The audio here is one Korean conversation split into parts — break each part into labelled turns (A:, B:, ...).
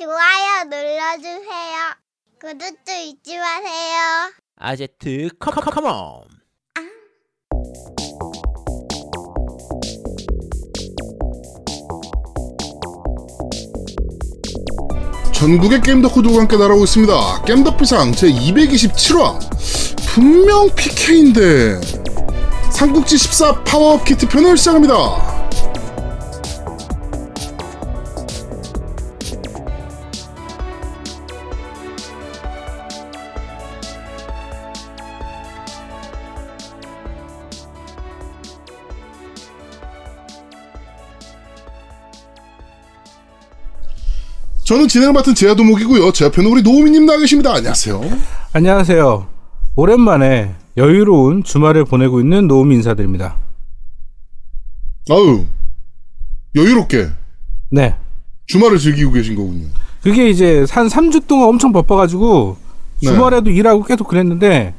A: 좋아요 눌러주세요. 구독도 잊지 마세요.
B: 아제트 come come come on
C: 전국의 게임 덕후 들과 함께 날아오고 있습니다. 게임 덕비상 제 227화. 분명 PK인데. 삼국지 14 파워업 키트 편을 시작합니다. 저는 진행을 맡은 제아도목이고요. 제 옆에는 우리 노우미님 나와 계십니다. 안녕하세요.
D: 안녕하세요. 오랜만에 여유로운 주말을 보내고 있는 노움 인사드립니다.
C: 아유, 여유롭게
D: 네.
C: 주말을 즐기고 계신 거군요.
D: 그게 이제 한 3주 동안 엄청 바빠가지고
C: 네.
D: 주말에도 일하고 계속 그랬는데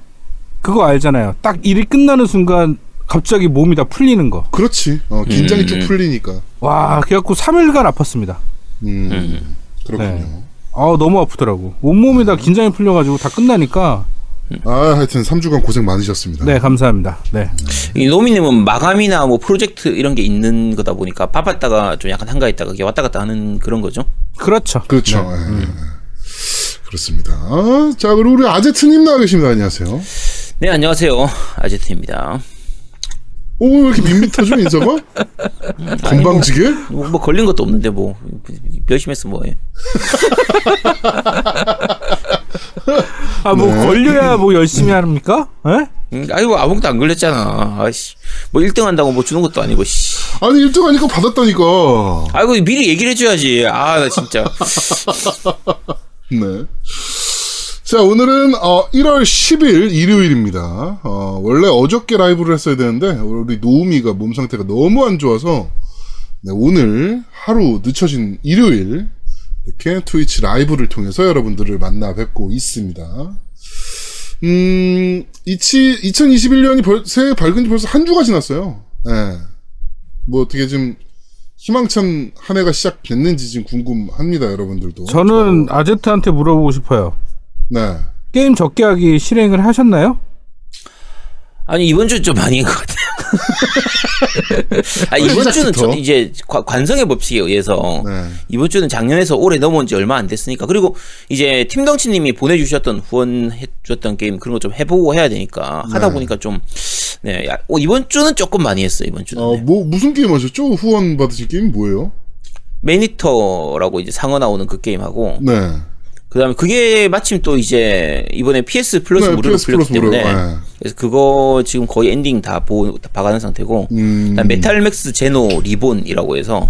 D: 그거 알잖아요. 딱 일이 끝나는 순간 갑자기 몸이 다 풀리는 거.
C: 그렇지. 어, 긴장이
B: 음.
C: 쭉 풀리니까.
D: 와, 그래갖고 3일간 아팠습니다.
C: 음, 그렇군요.
D: 네. 아 너무 아프더라고. 온몸이 다 긴장이 풀려가지고 다 끝나니까.
C: 아, 하여튼 3주간 고생 많으셨습니다.
D: 네, 감사합니다. 네.
B: 이 노미님은 마감이나 뭐 프로젝트 이런 게 있는 거다 보니까 바빴다가 좀 약간 한가했다가 이게 왔다 갔다 하는 그런 거죠.
D: 그렇죠.
C: 그렇죠. 예. 그렇습니다. 아, 자, 그리고 우리 아제트님 나와 계십니다. 안녕하세요.
B: 네 안녕하세요 아제트입니다.
C: 오, 왜 이렇게 밋밋하죠, 인사가? 건방지게?
B: 뭐, 뭐 걸린 것도 없는데 뭐 열심히 했으면 뭐해.
D: 아 뭐
C: 네.
D: 걸려야 뭐 열심히 합니까? 예?
B: 음, 아이고 아무것도 안 걸렸잖아. 아씨 뭐 1등 한다고 뭐 주는 것도 아니고 씨.
C: 아니, 1등 하니까 받았다니까.
B: 아이고 미리 얘기를 해줘야지. 아 나 진짜.
C: 네. 자, 오늘은 어, 1월 10일 일요일입니다. 어, 원래 어저께 라이브를 했어야 되는데 우리 노우미가 몸 상태가 너무 안 좋아서 네, 오늘 하루 늦춰진 일요일 이렇게 트위치 라이브를 통해서 여러분들을 만나 뵙고 있습니다. 음, 이치, 2021년이 벌, 새해 밝은 지 벌써 한 주가 지났어요. 예. 뭐 어떻게 좀 희망찬 한 해가 시작됐는지 좀 궁금합니다, 여러분들도.
D: 저는 아제트한테 물어보고 싶어요.
C: 네.
D: 게임 적게 하기 실행을 하셨나요?
B: 아니 이번 주 좀 아닌 것 같아요. 아 이번 주는? 저 이제 관- 관성의 법칙에 의해서
C: 네.
B: 이번 주는 작년에서 올해 넘어온 지 얼마 안 됐으니까 그리고 이제 팀덩치님이 보내주셨던 후원해 주셨던 게임 그런 거 좀 해보고 해야 되니까 하다
C: 네.
B: 보니까 좀 네, 야, 어, 이번 주는 조금 많이 했어요 이번 주는
C: 어,
B: 네.
C: 뭐, 무슨 게임 하셨죠? 후원 받으신 게임 뭐예요?
B: 맨이터라고 이제 상어 나오는 그 게임하고
C: 네.
B: 그다음에 그게 마침 또 이제 이번에 PS 플러스
C: 네,
B: 무료로
C: PS
B: 풀렸기
C: 플러스 무료.
B: 때문에
C: 네.
B: 그래서 그거 지금 거의 엔딩 다 보, 다 봐가는 상태고
C: 음.
B: 메탈맥스 제노 리본이라고 해서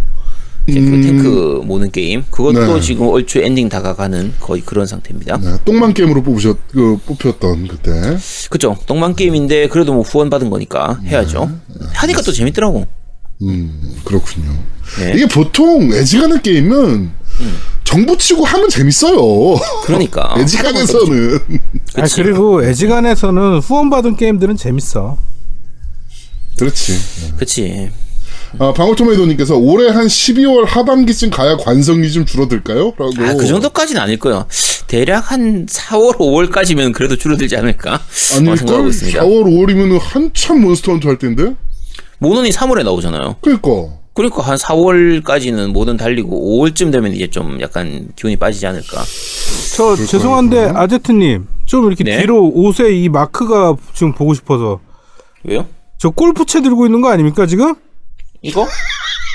B: 그
C: 음.
B: 탱크 모는 게임 그것도
C: 네.
B: 지금 얼추 엔딩 다가가는 거의 그런 상태입니다.
C: 네, 똥망 게임으로 뽑으셨, 그, 뽑혔던 그때.
B: 그죠? 똥망 게임인데 그래도 뭐 후원 받은 거니까 해야죠. 하니까 또 재밌더라고.
C: 음, 그렇군요.
B: 네.
C: 이게 보통 애지간한 게임은 정 붙이고 하면 재밌어요.
B: 그러니까
C: 애지간해서는.
D: 아 그리고 애지간해서는 후원받은 게임들은 재밌어.
C: 그렇지.
B: 그치.
C: 아, 방울토마토님께서 올해 한 12월 하반기쯤 가야 관성이 좀 줄어들까요? 라고.
B: 아, 그 정도까지는 아닐 거예요. 대략 한 4월, 5월까지면 그래도 줄어들지 않을까? 어,
C: 아닐걸?
B: 생각하고 있습니다.
C: 4월, 5월이면 한참 몬스터 헌트 할 텐데?
B: 모논이 3월에 나오잖아요.
C: 그니까.
B: 그러니까 한 4월까지는 모논 달리고 5월쯤 되면 이제 좀 약간 기운이 빠지지 않을까.
D: 저 죄송한데 아제트님 좀 이렇게
B: 네?
D: 뒤로 옷에 이 마크가 지금 보고 싶어서
B: 왜요?
D: 저 골프채 들고 있는 거 아닙니까 지금?
B: 이거?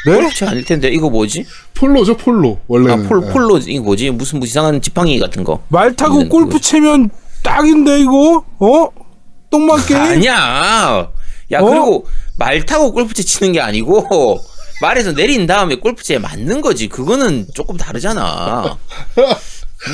D: 네?
B: 골프채 아닐 텐데 이거 뭐지?
C: 폴로죠, 폴로. 원래는.
B: 아, 폴,
C: 네.
B: 폴로 이거 뭐지? 무슨 뭐 이상한 지팡이 같은 거.
D: 말 타고 골프채면 딱인데 이거? 어? 똥만 게임?
B: 아니야. 야
D: 어?
B: 그리고 말 타고 골프채 치는 게 아니고 말에서 내린 다음에 골프채에 맞는 거지. 그거는 조금 다르잖아.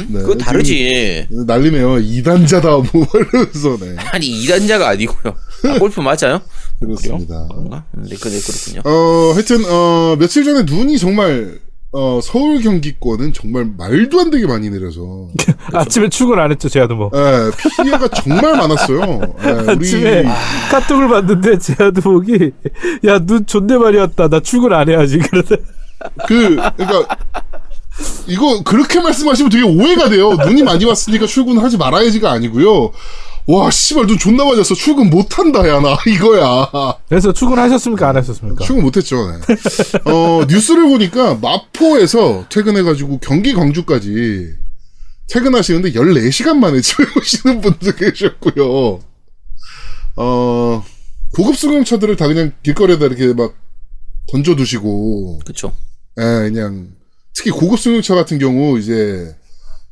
C: 네,
B: 그거 다르지.
C: 난리네요. 이단자다, 뭐, 이러면서, 네.
B: 아니 이단자가 아니고요. 아, 골프 맞아요?
C: 그렇습니다.
B: 그런가? 네, 근데 그렇군요.
C: 어, 하여튼, 어, 며칠 전에 눈이 정말, 어, 서울 경기권은 정말 말도 안 되게 많이 내려서,
D: 아침에 출근 안 했죠 제아도 뭐.
C: 예, 피해가 정말 많았어요. 예,
D: 아침에 카톡을 봤는데 제아도 보기 야눈 존내 많이 왔다 나 출근 안 해야지 그러다
C: 그, 그러니까, 이거 그렇게 말씀하시면 되게 오해가 돼요. 눈이 많이 왔으니까 출근을 하지 말아야지가 아니고요. 와, 씨발, 눈 존나 맞았어. 출근 못한다, 야, 나. 이거야.
D: 그래서 출근하셨습니까? 안 하셨습니까?
C: 출근 못했죠. 네. 어, 뉴스를 보니까 마포에서 퇴근해가지고 경기 광주까지 퇴근하시는데 14시간 만에 집에 오시는 분도 계셨고요. 어, 고급 승용차들을 다 그냥 길거리에다 이렇게 막 던져두시고,
B: 그쵸.
C: 예, 그냥, 특히 고급 승용차 같은 경우, 이제,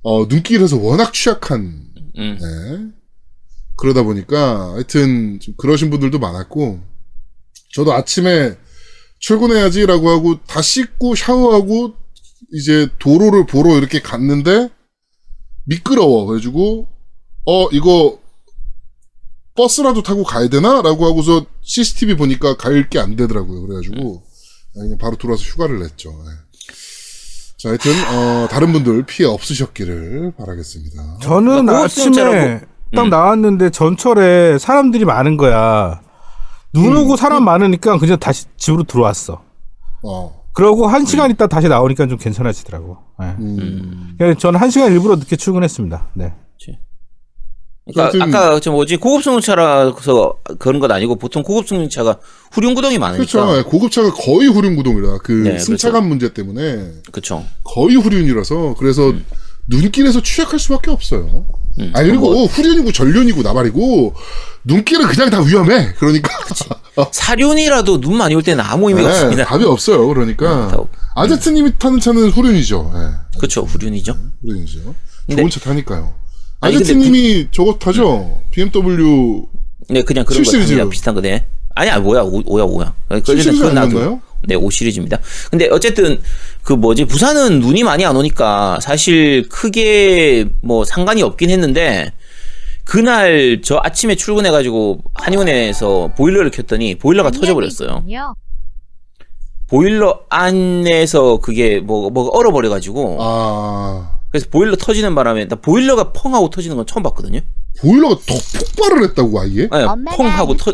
C: 어, 눈길에서 워낙 취약한,
B: 음.
C: 예. 그러다 보니까, 하여튼, 좀 그러신 분들도 많았고, 저도 아침에 출근해야지라고 하고, 다 씻고, 샤워하고, 이제 도로를 보러 이렇게 갔는데, 미끄러워. 그래가지고, 어, 이거, 버스라도 타고 가야 되나? 라고 하고서 CCTV 보니까 갈 게 안 되더라고요. 그래가지고, 그냥 바로 들어와서 휴가를 냈죠. 예. 자, 하여튼, 어, 다른 분들 피해 없으셨기를 바라겠습니다.
D: 저는
B: 그거
D: 아침에. 딱
B: 음.
D: 나왔는데 전철에 사람들이 많은 거야. 눈 오고 사람 많으니까 그냥 다시 집으로 들어왔어.
C: 어,
D: 그러고 한 시간 있다 다시 나오니까 좀 괜찮아지더라고. 네.
C: 음,
B: 음.
D: 저는 한 시간 일부러 늦게 출근했습니다. 네.
B: 그러니까 아까 저 뭐지 고급 승용차라서 그런 건 아니고 보통 고급 승용차가 후륜 구동이 많으니까.
C: 그렇죠. 예, 고급차가 거의 후륜 구동이라, 그,
B: 네,
C: 승차감 문제 때문에
B: 그렇죠.
C: 거의 후륜이라서, 그래서 눈길에서 취약할 수밖에 없어요.
B: 음,
C: 아, 그리고
B: 뭐
C: 후륜이고 전륜이고 나발이고, 눈길은 그냥 다 위험해. 그러니까.
B: 사륜이라도 눈 많이 올 때는 아무 의미가
C: 네,
B: 없습니다.
C: 답이 없어요. 그러니까.
B: 다 없-
C: 아제트님이 타는 차는 후륜이죠. 예,
B: 그렇죠. 후륜이죠.
C: 후륜이죠.
B: 근데-
C: 좋은 차 타니까요. 아제트님이 저거 타죠? BMW
B: 네, 그냥 그런
C: 거7 시리즈.
B: 탑니다. 비슷한 거 네. 아니야, 뭐야, 오, 오야, 오야. 그건
C: 7 시리즈
B: 그건
C: 안
B: 놔두고.
C: 맞나요?
B: 네, 5 시리즈입니다. 근데 어쨌든 그 뭐지 부산은 눈이 많이 안 오니까 사실 크게 뭐 상관이 없긴 했는데 그날 저 아침에 출근해 가지고 한의원에서 보일러를 켰더니 보일러가 터져 버렸어요. 보일러 안에서 그게 뭐 뭐가 얼어 버려 가지고
C: 아
B: 그래서 보일러 터지는 바람에 나 보일러가 펑 하고 터지는 건 처음 봤거든요.
C: 보일러가 더 폭발을 했다고 아예?
B: 네, 펑 하고 터.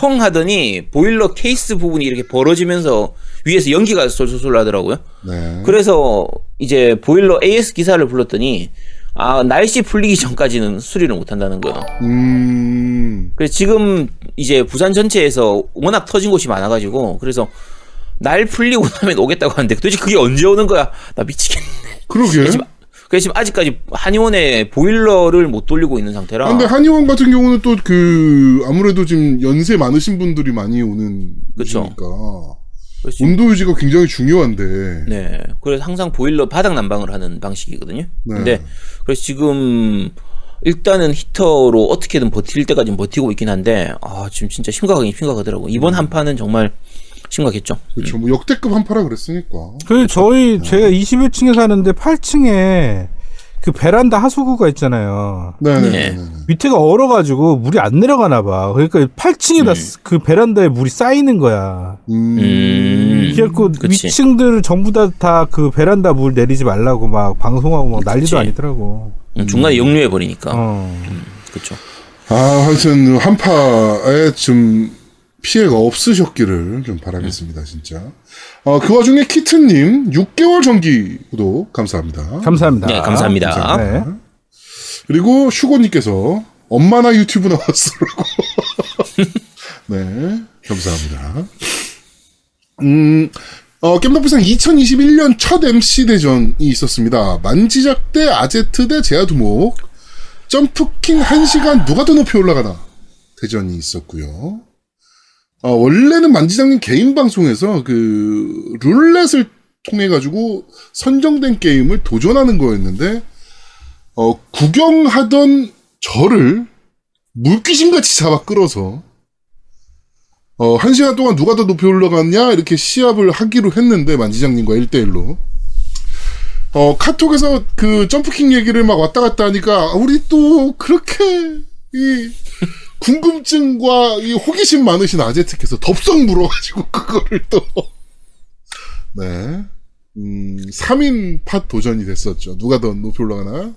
B: 펑 하더니 보일러 케이스 부분이 이렇게 벌어지면서 위에서 연기가 솔솔솔 나더라고요.
C: 네.
B: 그래서 이제 보일러 AS 기사를 불렀더니 아 날씨 풀리기 전까지는 수리를 못 한다는 거예요.
C: 음
B: 그래서 지금 이제 부산 전체에서 워낙 터진 곳이 많아가지고 그래서 날 풀리고 나면 오겠다고 하는데 도대체 그게 언제 오는 거야? 나 미치겠네.
C: 그러게.
B: 그래서 지금 아직까지 한의원에 보일러를 못 돌리고 있는 상태라.
C: 아, 근데 한의원 같은 경우는 또 그 아무래도 지금 연세 많으신 분들이 많이 오는
B: 그쵸.
C: 곳이니까 온도 유지가 굉장히 중요한데.
B: 네. 그래서 항상 보일러 바닥 난방을 하는 방식이거든요.
C: 네.
B: 근데 그래서 지금 일단은 히터로 어떻게든 버틸 때까지는 버티고 있긴 한데 아 지금 진짜 심각하긴 심각하더라고. 이번 한파는 정말 심각했죠.
C: 그렇죠. 뭐 역대급 한파라 그랬으니까.
D: 그 저희 제가 21층에 사는데 8층에 그 베란다 하수구가 있잖아요.
C: 네네네.
B: 네.
D: 밑에가 얼어가지고 물이 안 내려가나 봐. 그러니까 8층에다 그 베란다에 물이 쌓이는 거야.
C: 음.
B: 음.
D: 그래갖고
B: 그치.
D: 위층들 전부 다 다 그 베란다 물 내리지 말라고 막 방송하고 막 난리도
B: 그치.
D: 아니더라고.
B: 음, 중간에 역류해 버리니까.
D: 어.
B: 그렇죠.
C: 아, 하여튼 한파에 좀 피해가 없으셨기를 좀 바라겠습니다, 진짜. 어, 그 와중에 키트님 6개월 정기 구독 감사합니다.
D: 감사합니다.
B: 네, 감사합니다.
D: 네.
C: 그리고 슈고님께서 엄마나 유튜브 나왔어라고. 네, 감사합니다. 음, 어, 겜덕비상 2021년 첫 MC 대전이 있었습니다. 만지작 대 아제트 대 제아두목, 점프킹 1시간 누가 더 높이 올라가나 대전이 있었고요. 어, 원래는 만지장님 개인 방송에서 그 룰렛을 통해 가지고 선정된 게임을 도전하는 거였는데 어, 구경하던 저를 물귀신같이 잡아 끌어서 어, 한 시간 동안 누가 더 높이 올라갔냐? 이렇게 시합을 하기로 했는데 만지장님과 1대1로. 어, 카톡에서 그 점프킹 얘기를 막 왔다 갔다 하니까 우리 또 그렇게 이 궁금증과 이 호기심 많으신 아제트께서 덥석 물어가지고 그거를 또 네. 음, 3인 팟 도전이 됐었죠. 누가 더 높이 올라가나?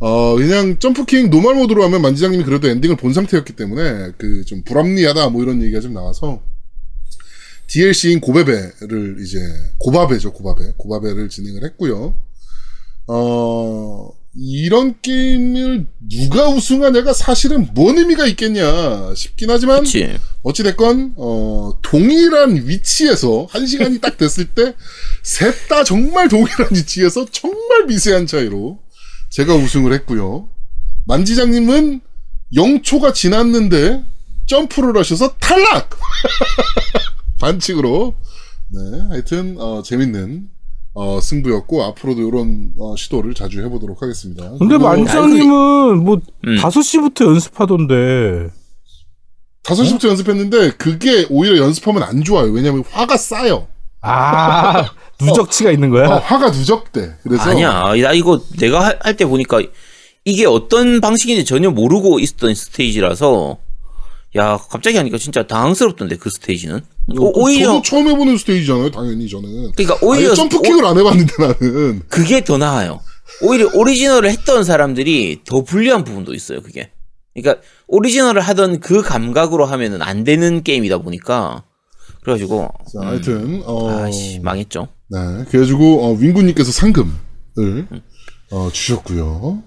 C: 어, 그냥 점프킹 normal 모드로 하면 만지장님이 그래도 엔딩을 본 상태였기 때문에 그 좀 불합리하다 뭐 이런 얘기가 좀 나와서 DLC인 고베베를 이제 고바베죠 고바베 고바베를 진행을 했고요. 어 이런 게임을 누가 우승하냐가 사실은 뭔 의미가 있겠냐 싶긴 하지만
B: 그치.
C: 어찌됐건 어 동일한 위치에서 한 시간이 딱 됐을 때 셋 다 정말 동일한 위치에서 정말 미세한 차이로 제가 우승을 했고요. 만지장님은 0초가 지났는데 점프를 하셔서 탈락! 반칙으로. 네, 하여튼, 어, 재밌는, 어, 승부였고, 앞으로도 이런, 어, 시도를 자주 해보도록 하겠습니다.
D: 근데
C: 그리고
D: 만장님은 뭐
B: 음.
D: 5시부터 연습하던데.
C: 5시부터 연습했는데, 그게 오히려 연습하면 안 좋아요. 왜냐면 화가 쌓여.
D: 아, 누적치가 있는 거야?
C: 어, 화가 누적돼. 그래서.
B: 아니야. 나 이거 내가 할 때 보니까 이게 어떤 방식인지 전혀 모르고 있었던 스테이지라서 야 갑자기 하니까 진짜 당황스럽던데 그 스테이지는. 오, 오히려
C: 저도 처음 해보는 스테이지잖아요, 당연히 저는.
B: 그러니까
C: 오히려
B: 오히려
C: 점프킥을 안 해봤는데 나는.
B: 그게 더 나아요. 오히려 오리지널을 했던 사람들이 더 불리한 부분도 있어요, 그게. 그러니까 오리지널을 하던 그 감각으로 하면은 안 되는 게임이다 보니까 그래가지고
C: 자, 하여튼, 어.
B: 아씨 망했죠.
C: 네, 그래가지고 어, 윙구님께서 상금을 어, 주셨고요.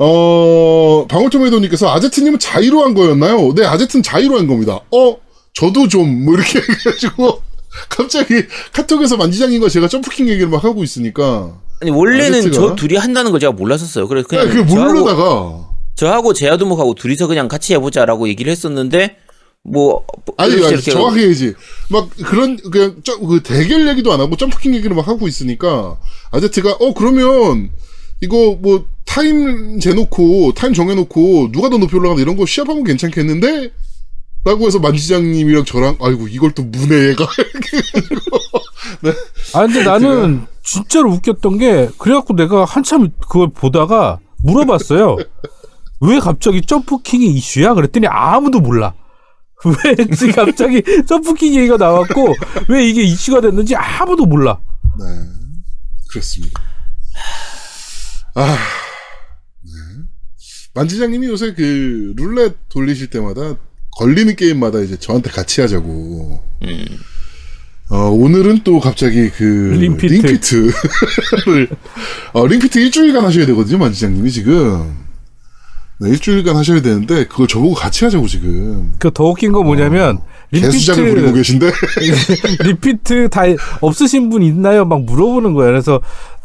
C: 어 방울토마토님께서 아제트님은 자의로 한 거였나요? 네, 아제트는 자의로 한 겁니다. 어, 저도 좀 뭐 이렇게 해가지고 갑자기 카톡에서 만지장님과 제가 점프킹 얘기를 막 하고 있으니까
B: 아니 원래는
C: 아제트가?
B: 저 둘이 한다는 걸 제가 몰랐었어요. 그래서 그냥
C: 그 모르다가
B: 저하고 제아두목하고 둘이서 그냥 같이 해보자라고 얘기를 했었는데 뭐
C: 아니, 아니 정확히 얘기지. 막 그런 그냥 점- 그 대결 얘기도 안 하고 점프킹 얘기를 막 하고 있으니까 아제트가 어 그러면 이거 뭐 타임 재놓고 타임 정해놓고 누가 더 높이 올라가나 이런 거 시합하면 괜찮겠는데? 라고 해서 만지장님이랑 저랑 아이고 이걸 또 무네 얘가
D: 아, 근데 나는 진짜로 웃겼던 게, 그래갖고 내가 한참 그걸 보다가 물어봤어요. 왜 갑자기 점프킹이 이슈야? 그랬더니 아무도 몰라. 왜 갑자기 점프킹 얘기가 나왔고, 왜 이게 이슈가 됐는지 아무도 몰라.
C: 네 그렇습니다. 아 네. 만지장님이 요새 그 룰렛 돌리실 때마다 걸리는 게임마다 이제 저한테 같이 하자고.
B: 음.
C: 어, 오늘은 또 갑자기 그
D: 링피트.
C: 링피트를 어, 링피트 일주일간 하셔야 되거든요, 만지장님이 지금. 네, 일주일간 하셔야 되는데 그걸 저보고 같이 하자고 지금.
D: 그 더 웃긴 건 뭐냐면,
C: 개수작을 부리고
D: 링피트,
C: 계신데.
D: 링피트 다 없으신 분 있나요? 막 물어보는 거예요. 그래서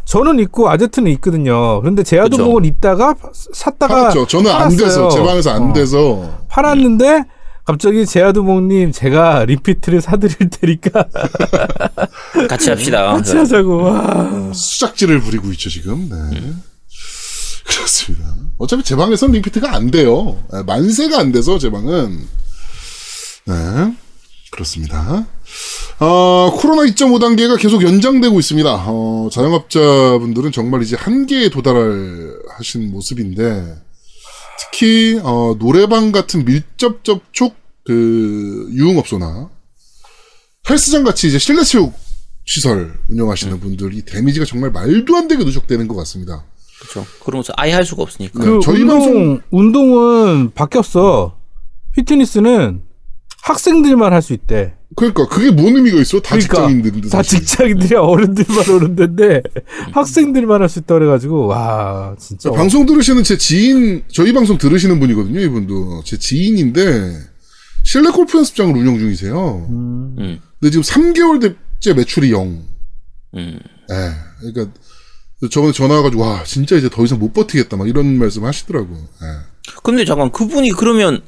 D: 저는 있고 아제트는 있거든요. 그런데 제아두목은 있다가 샀다가
C: 팔았죠. 저는 안
D: 팔았어요.
C: 돼서 제 방에서 안
D: 어.
C: 돼서
D: 팔았는데 갑자기 제아두목님 제가 링피트를 사드릴 테니까
B: 같이 합시다.
D: 같이 하자고. 와.
C: 수작질을 부리고 있죠 지금. 네. 그렇습니다. 어차피 제 방에선 링피트가 안 돼요. 네, 만세가 안 돼서 제 방은. 네. 그렇습니다. 어, 코로나 2.5 단계가 계속 연장되고 있습니다. 어, 자영업자분들은 정말 이제 한계에 도달을 하신 모습인데, 특히, 어, 노래방 같은 밀접 접촉, 그, 유흥업소나, 헬스장 같이 이제 실내 체육 시설 운영하시는 분들이 데미지가 정말 말도 안 되게 누적되는 것 같습니다.
B: 그렇죠. 그러면서 아예 할 수가 없으니까.
C: 네,
D: 그
C: 저희
D: 운동
C: 방송-
D: 운동은 바뀌었어. 피트니스는 학생들만 할 수 있대.
C: 그러니까 그게 뭔 의미가 있어? 다
D: 그러니까
C: 직장인들인데
D: 다
C: 사실.
D: 직장인들이 어른들만 오는 데인데 학생들만 할 수 있다 그래가지고 와 진짜
C: 그러니까 방송 들으시는 제 지인, 저희 방송 들으시는 분이거든요, 이분도. 제 지인인데, 실내 골프 연습장을 운영 중이세요.
D: 음.
B: 음.
C: 근데 지금 3개월째 매출이 0.
B: 음.
C: 예. 그러니까, 저번에 전화 와가지고, 와, 진짜 이제 더 이상 못 버티겠다, 막 이런 말씀 하시더라고. 예.
B: 근데 잠깐 그분이 그러면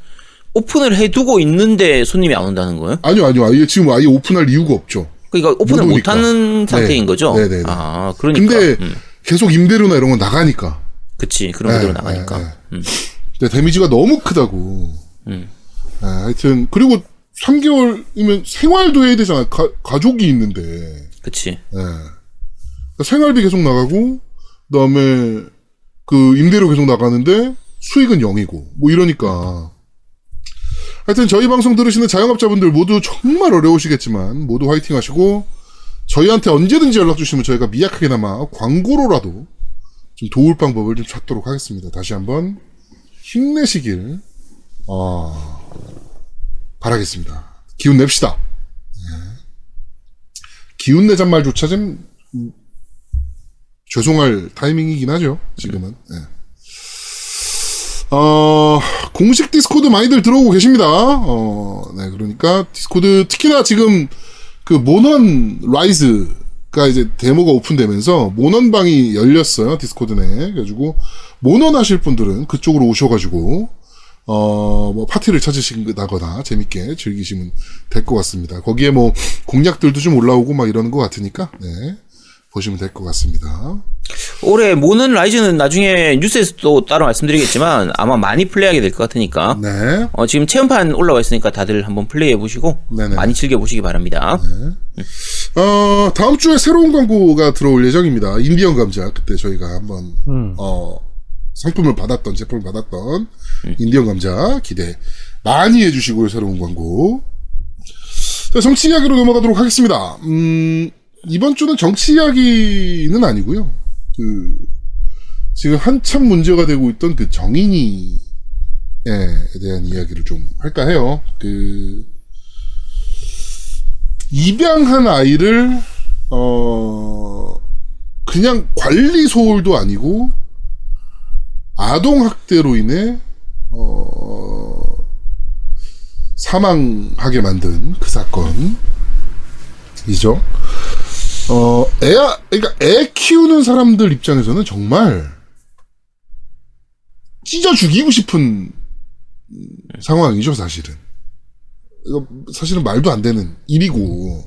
B: 오픈을 해두고 있는데 손님이 안 온다는 거예요?
C: 아니요, 아니요. 아예 지금 아예 오픈할 이유가 없죠.
B: 그러니까 오픈을 못못
C: 오니까.
B: 하는 상태인
C: 네.
B: 거죠?
C: 네, 네, 네.
B: 아, 그러니까.
C: 근데
B: 음.
C: 계속 임대료나 이런 건 나가니까.
B: 그치. 그런
C: 네,
B: 그대로 나가니까.
C: 네, 네.
B: 음.
C: 근데 데미지가 너무 크다고.
B: 음.
C: 예, 하여튼, 그리고 3개월이면 생활도 해야 되잖아. 가, 가족이 있는데.
B: 그치.
C: 예. 그러니까 생활비 계속 나가고, 그 다음에 그 임대료 계속 나가는데 수익은 0이고, 뭐 이러니까. 하여튼 저희 방송 들으시는 자영업자분들 모두 정말 어려우시겠지만, 모두 화이팅 하시고, 저희한테 언제든지 연락 주시면 저희가 미약하게나마 광고로라도 좀 도울 방법을 좀 찾도록 하겠습니다. 다시 한번 힘내시길, 어, 바라겠습니다. 기운 냅시다. 예. 기운 내잔 말조차 좀 음, 죄송할 타이밍이긴 하죠. 지금은. 예. 어, 공식 디스코드 많이들 들어오고 계십니다. 어, 네, 그러니까 디스코드 특히나 지금 그 모넌 라이즈가 이제 데모가 오픈되면서 모넌 방이 열렸어요. 디스코드 내. 그래가지고 모넌 하실 분들은 그쪽으로 오셔가지고 어, 뭐, 파티를 찾으신다거나 재밌게 즐기시면 될 것 같습니다. 거기에 뭐, 공략들도 좀 올라오고 막 이러는 것 같으니까, 네. 보시면 될 것 같습니다.
B: 올해 모는 라이즈는 나중에 뉴스에서 또 따로 말씀드리겠지만 아마 많이 플레이하게 될 것 같으니까
C: 네.
B: 어, 지금 체험판 올라와 있으니까 다들 한번 플레이해 보시고
C: 네네.
B: 많이 즐겨 보시기 바랍니다.
C: 어, 다음 주에 새로운 광고가 들어올 예정입니다. 인디언 감자. 그때 저희가 한번,
D: 음.
C: 어, 상품을 받았던, 제품을 받았던 인디언 감자 기대 많이 해주시고요, 새로운 광고. 자, 정치 이야기로 넘어가도록 하겠습니다. 음, 이번 주는 정치 이야기는 아니고요. 그, 지금 한참 문제가 되고 있던 그 정인이에 대한 이야기를 좀 할까 해요. 그, 입양한 아이를 어 그냥 관리 소홀도 아니고 아동 학대로 인해 어 사망하게 만든 그 사건이죠. 어 애야 그러니까 애 키우는 사람들 입장에서는 정말 찢어 죽이고 싶은 상황이죠, 사실은. 이거 사실은 말도 안 되는 일이고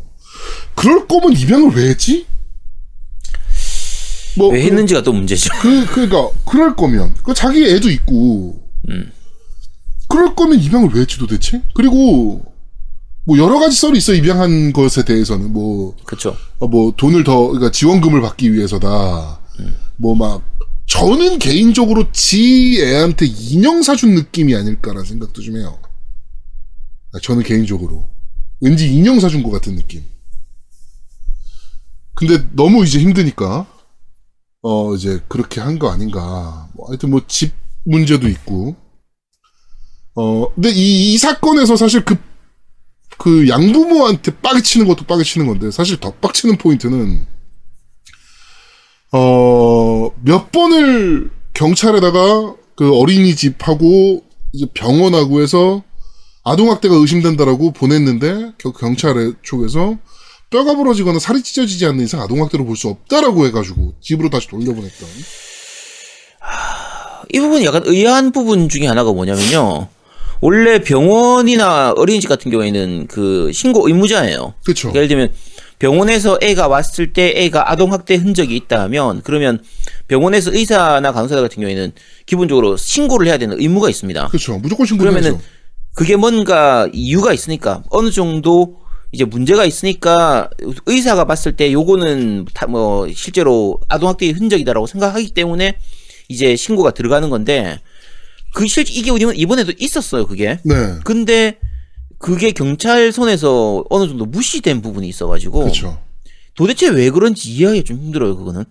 C: 그럴 거면 입양을 왜 했지? 뭐
B: 왜 했는지가 또 문제죠.
C: 그 그러니까 그럴 거면 그 자기 애도 있고
B: 음.
C: 그럴 거면 입양을 왜 했지 도대체? 그리고 뭐 여러 가지 썰이 있어 입양한 것에 대해서는 뭐
B: 그렇죠.
C: 어, 뭐 돈을 더 그러니까 지원금을 받기 위해서다. 뭐막 저는 개인적으로 지 애한테 인형 사준 느낌이 아닐까라는 생각도 좀 해요. 아, 저는 개인적으로 왠지 인형 사준 것 같은 느낌. 근데 너무 이제 힘드니까 어 이제 그렇게 한 거 아닌가. 뭐 하여튼 뭐 집 문제도 있고. 어 근데 이, 이 사건에서 사실 그 그 양부모한테 빠개치는 것도 빠개치는 건데 사실 더 빡치는 포인트는 어 몇 번을 경찰에다가 그 어린이집하고 이제 병원하고 해서 아동학대가 의심된다라고 보냈는데 겨- 경찰 쪽에서 뼈가 부러지거나 살이 찢어지지 않는 이상 아동학대로 볼 수 없다라고 해가지고 집으로 다시 돌려보냈던
B: 이 부분이 약간 의아한 부분 중에 하나가 뭐냐면요. 원래 병원이나 어린이집 같은 경우에는 그 신고 의무자예요.
C: 그쵸
B: 예를 들면 병원에서 애가 왔을 때 애가 아동학대 흔적이 있다면 그러면 병원에서 의사나 간호사 같은 경우에는 기본적으로 신고를 해야 되는 의무가 있습니다.
C: 그쵸 무조건
B: 그러면은
C: 신고해야죠
B: 그게 뭔가 이유가 있으니까 어느 정도 이제 문제가 있으니까 의사가 봤을 때 요거는 다뭐 실제로 아동학대의 흔적이다라고 생각하기 때문에 이제 신고가 들어가는 건데 그 실제 이게 이번- 이번에도 있었어요 그게.
C: 네.
B: 근데 그게 경찰 손에서 어느 정도 무시된 부분이 있어가지고
C: 그쵸.
B: 도대체 왜 그런지 이해하기 좀 힘들어요 그거는.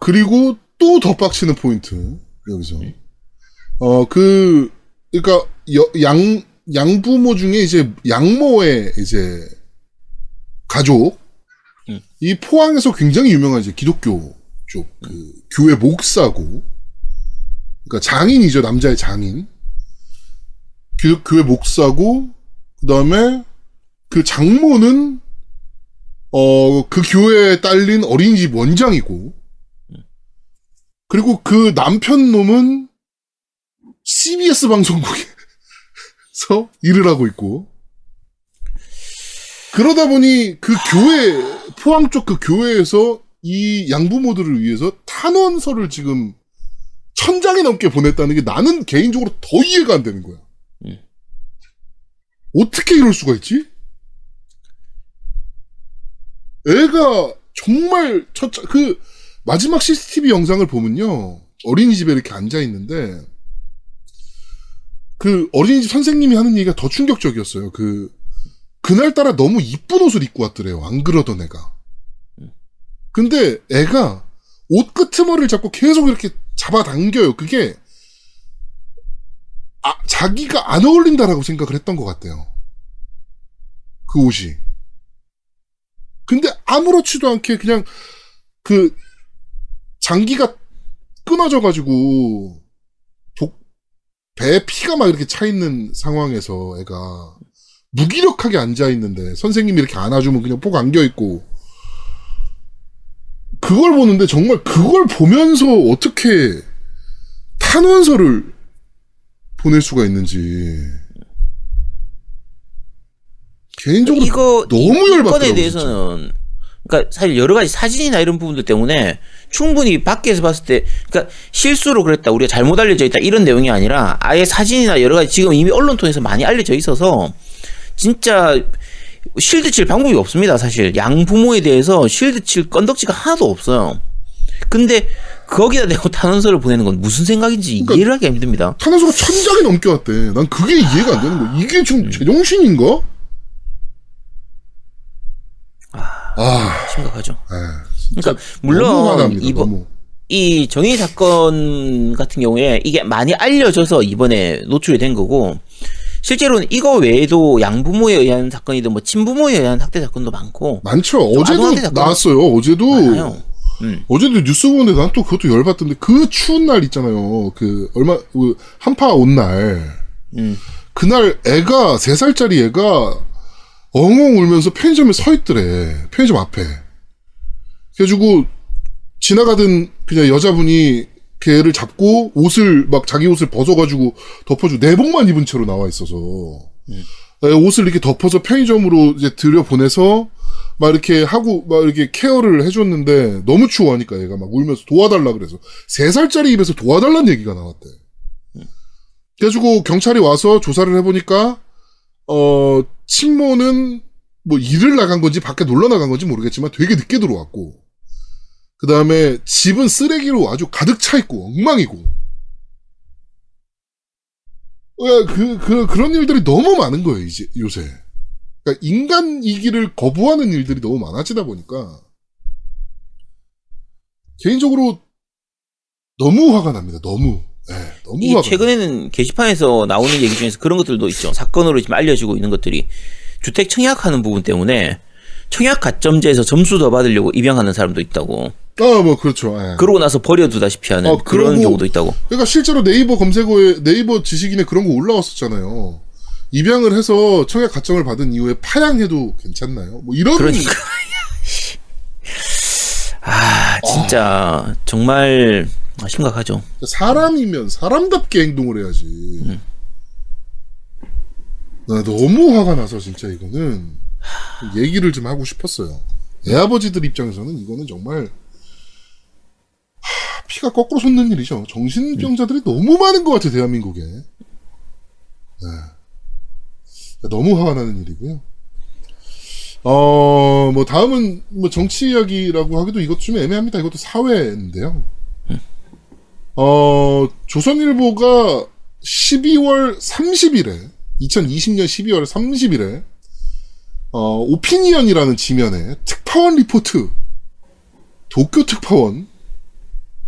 C: 그리고 또 더 빡치는 포인트 여기서. 어그 그러니까 여- 양 양부모 중에 이제 양모의 이제 가족.
B: 음.
C: 이 포항에서 굉장히 유명한 이제 기독교 쪽그 교회 목사고 그러니까 장인이죠 남자의 장인. 교회 목사고 그다음에 그 장모는 어 그 교회에 딸린 어린이집 원장이고 그리고 그 남편 놈은 CBS 방송국에서 일을 하고 있고. 그러다 보니 그 교회 포항 쪽 그 교회에서 이 양부모들을 위해서 탄원서를 지금 천 장이 넘게 보냈다는 게 나는 개인적으로 더 이해가 안 되는 거야.
B: 음.
C: 어떻게 이럴 수가 있지? 애가 정말 첫그 마지막 CCTV 영상을 보면요. 어린이집에 이렇게 앉아 있는데 그 어린이집 선생님이 하는 얘기가 더 충격적이었어요. 그 그날따라 너무 이쁜 옷을 입고 왔더래요. 안 그러던 애가. 근데 애가 옷 끄트머리를 잡고 계속 이렇게 잡아당겨요. 그게 아, 자기가 안 어울린다라고 생각을 했던 것 같아요. 그 옷이. 근데 아무렇지도 않게 그냥 그 장기가 끊어져가지고 복- 배에 피가 막 이렇게 차 있는 상황에서 애가 무기력하게 앉아 있는데 선생님이 이렇게 안아주면 그냥 폭 안겨 있고 그걸 보는데 정말 그걸 보면서 어떻게 탄원서를 보낼 수가 있는지. 개인적으로
B: 이거
C: 너무
B: 이-
C: 열받더라고요,
B: 대해서는. 그러니까 사실 여러 가지 사진이나 이런 부분들 때문에 충분히 밖에서 봤을 때 그러니까 실수로 그랬다 우리가 잘못 알려져 있다 이런 내용이 아니라 아예 사진이나 여러 가지 지금 이미 언론 통해서 많이 알려져 있어서 진짜 실드 칠 방법이 없습니다 사실 양 부모에 대해서 실드 칠 건덕지가 하나도 없어요 근데 거기다 대고 탄원서를 보내는 건 무슨 생각인지
C: 그러니까
B: 이해를 하기 힘듭니다
C: 탄원서가 천 장이 넘게 왔대. 난 그게 이해가 안 되는 거야. 이게
B: 음.
C: 지금 제정신인가? 아,
B: 심각하죠
C: 에, 진짜
B: 그러니까 물론
C: 화납니다.
B: 이번
C: 너무.
B: 이 정의 사건 같은 경우에 이게 많이 알려져서 이번에 노출이 된 거고 실제로는 이거 외에도 양부모에 의한 사건이든 뭐 친부모에 의한 학대 사건도 많고
C: 많죠. 어제도 나왔어요. 어제도
B: 많아요. 음.
C: 어제도 뉴스 보는데 난 또 그것도 열받던데 그 추운 날 있잖아요. 그 얼마 그 한파 온 날.
B: 음.
C: 그날 애가 세 살짜리 애가 엉엉 울면서 편의점에 서 있더래. 편의점 앞에. 그래가지고 지나가던 그냥 여자분이 걔를 잡고 옷을 막 자기 옷을 벗어가지고 덮어주고 내복만 입은 채로 나와 있어서. 에, 옷을 이렇게 덮어서 편의점으로 이제 들여 보내서 막 이렇게 하고 막 이렇게 케어를 해줬는데 너무 추워하니까 얘가 막 울면서 도와달라 그래서 세 살짜리 입에서 도와달라는 얘기가 나왔대. 그래가지고 경찰이 와서 조사를 해보니까 어 친모는 뭐 일을 나간 건지 밖에 놀러 나간 건지 모르겠지만 되게 늦게 들어왔고 그 다음에 집은 쓰레기로 아주 가득 차 있고 엉망이고 어, 그, 그, 그런 일들이 너무 많은 거예요, 이제, 요새. 그러니까 인간이기를 거부하는 일들이 너무 많아지다 보니까, 개인적으로 너무 화가 납니다, 너무. 예, 너무 화가
B: 최근에는 게시판에서 나오는 얘기 중에서 그런 것들도 있죠. 사건으로 지금 알려지고 있는 것들이 주택 청약하는 부분 때문에 청약 가점제에서 점수 더 받으려고 입양하는 사람도 있다고.
C: 아, 뭐, 그렇죠. 예.
B: 그러고 나서 버려두다시피 하는
C: 어,
B: 그런
C: 그러고-
B: 경우도 있다고.
C: 그러니까 실제로 네이버 검색어에, 네이버 지식인에 그런 거 올라왔었잖아요. 입양을 해서 청약 가점을 받은 이후에 파양해도 괜찮나요? 뭐 이런
B: 그러니까. 아, 진짜 정말 심각하죠.
C: 사람이면 사람답게 행동을 해야지. 나 너무 화가 나서 진짜 이거는 얘기를 좀 하고 싶었어요. 애 아버지들 입장에서는 이거는 정말 하, 피가 거꾸로 솟는 일이죠. 정신병자들이 너무 많은 것 같아 대한민국에. 네. 너무 화가 나는 일이고요. 어, 뭐 다음은 뭐 정치 이야기라고 하기도 이것 좀 애매합니다. 이것도 사회인데요. 어, 조선일보가 12월 30일에, 2020년 12월 30일에, 어, opinion이라는 지면에 특파원 리포트, 도쿄 특파원,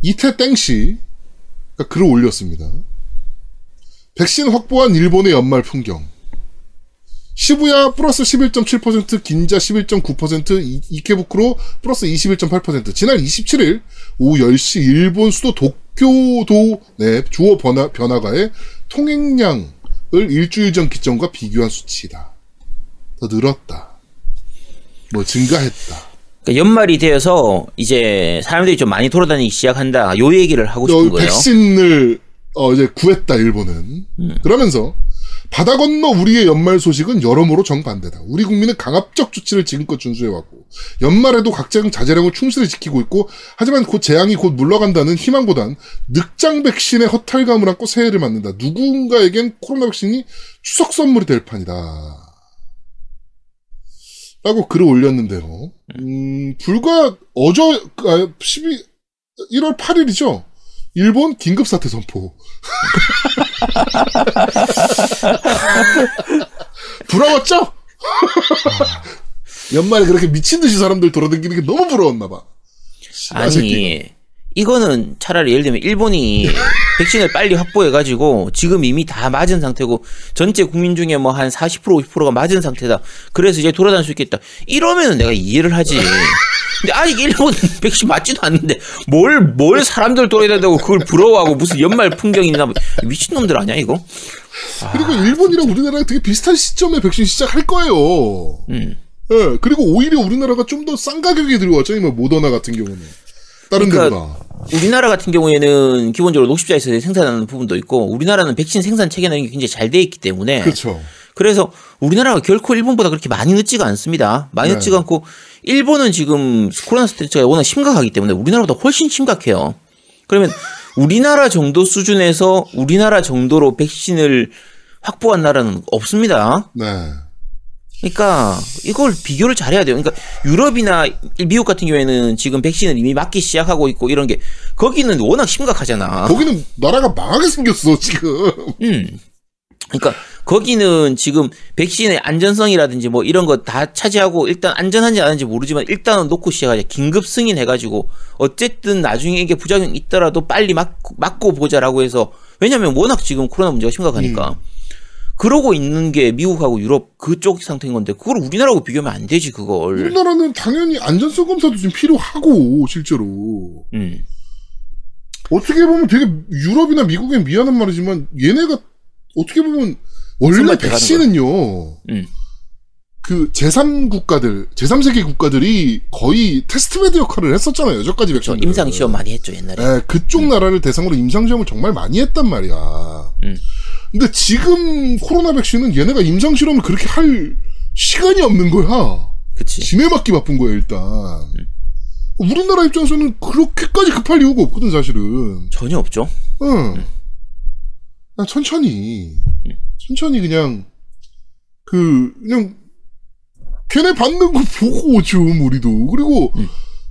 C: 이태 땡씨, 가 글을 올렸습니다. 백신 확보한 일본의 연말 풍경. 시부야 플러스 11.7%, 긴자 11.9%, 이- 이케부쿠로 플러스 21.8%. 지난 27일 오후 10시 일본 수도 도쿄도 내 주어 변화, 변화가의 통행량을 일주일 전 기점과 비교한 수치다. 더 늘었다. 뭐 증가했다.
B: 그러니까 연말이 되어서 이제 사람들이 좀 많이 돌아다니기 시작한다. 요 얘기를 하고 싶은 거예요.
C: 백신을 어, 이제 구했다 일본은 그러면서 바다 건너 우리의 연말 소식은 여러모로 정반대다. 우리 국민은 강압적 조치를 지금껏 준수해왔고 연말에도 각종 자제령을 충실히 지키고 있고 하지만 곧 재앙이 곧 물러간다는 희망보단 늑장 백신의 허탈감을 안고 새해를 맞는다. 누군가에겐 코로나 백신이 추석 선물이 될 판이다. 라고 글을 올렸는데요. 음, 불과 어저, 아, 12, 1월 8일이죠. 일본 긴급 사태 선포. 부러웠죠? 연말에 그렇게 미친 듯이 사람들 돌아다니는 게 너무 부러웠나 봐. 씨발 새끼.
B: 이거는 차라리 예를 들면 일본이 백신을 빨리 확보해가지고 지금 이미 다 맞은 상태고 전체 국민 중에 뭐 한 40% 50%가 맞은 상태다. 그래서 이제 돌아다닐 수 있겠다. 이러면은 내가 이해를 하지. 근데 아직 일본 백신 맞지도 않는데 뭘 뭘 사람들 돌아다니고 그걸 부러워하고 무슨 연말 풍경이 있나 뭐. 미친놈들 아니야 이거?
C: 그리고 일본이랑 우리나라가 되게 비슷한 시점에 백신 시작할 거예요.
B: 음.
C: 예, 그리고 오히려 우리나라가 좀 더 싼 가격에 들어왔죠. 뭐 모더나 같은 경우는. 다른
B: 그러니까
C: 데보다.
B: 우리나라 같은 경우에는 기본적으로 녹십자에서 생산하는 부분도 있고 우리나라는 백신 생산 체계는 굉장히 잘 돼 있기 때문에
C: 그렇죠.
B: 그래서 우리나라가 결코 일본보다 그렇게 많이 늦지가 않습니다. 많이
C: 네.
B: 늦지가 않고 일본은 지금 코로나 스트레스가 워낙 심각하기 때문에 우리나라보다 훨씬 심각해요. 그러면 우리나라 정도 수준에서 우리나라 정도로 백신을 확보한 나라는 없습니다.
C: 네.
B: 그러니까 이걸 비교를 잘해야 돼요. 그러니까 유럽이나 미국 같은 경우에는 지금 백신을 이미 맞기 시작하고 있고 이런 게 거기는 워낙 심각하잖아.
C: 거기는 나라가 망하게 생겼어, 지금.
B: 음. 그러니까 거기는 지금 백신의 안전성이라든지 뭐 이런 거 다 차지하고 일단 안전한지 아닌지 모르지만 일단은 놓고 시작하자. 긴급 승인해가지고 어쨌든 나중에 이게 부작용 있더라도 빨리 맞고, 맞고 보자라고 해서 왜냐면 워낙 지금 코로나 문제가 심각하니까. 그러고 있는 게 미국하고 유럽 그쪽 상태인 건데 그걸 우리나라하고 비교하면 안 되지 그걸.
C: 우리나라는 당연히 안전성 검사도 좀 필요하고, 실제로.
B: 음.
C: 어떻게 보면 되게 유럽이나 미국엔 미안한 말이지만, 얘네가 어떻게 보면, 원래 백신은요,
B: 음.
C: 그 제3국가들, 제3세계 국가들이 거의 testbed 역할을 했었잖아요, 여태까지
B: 저
C: 백신.
B: 임상 시험 많이 했죠 옛날에.
C: 예, 그쪽 나라를 대상으로 임상 시험을 정말 많이 했단 말이야.
B: 음.
C: 근데 지금 코로나 백신은 얘네가 임상 실험을 그렇게 할 시간이 없는 거야.
B: 그치.
C: 지네 맞기 바쁜 거야, 일단. 우리나라 입장에서는 그렇게까지 급할 이유가 없거든, 사실은.
B: 전혀 없죠.
C: 응. 그냥 천천히. 천천히 그냥, 그, 그냥, 걔네 받는 거 보고 좀, 우리도. 그리고,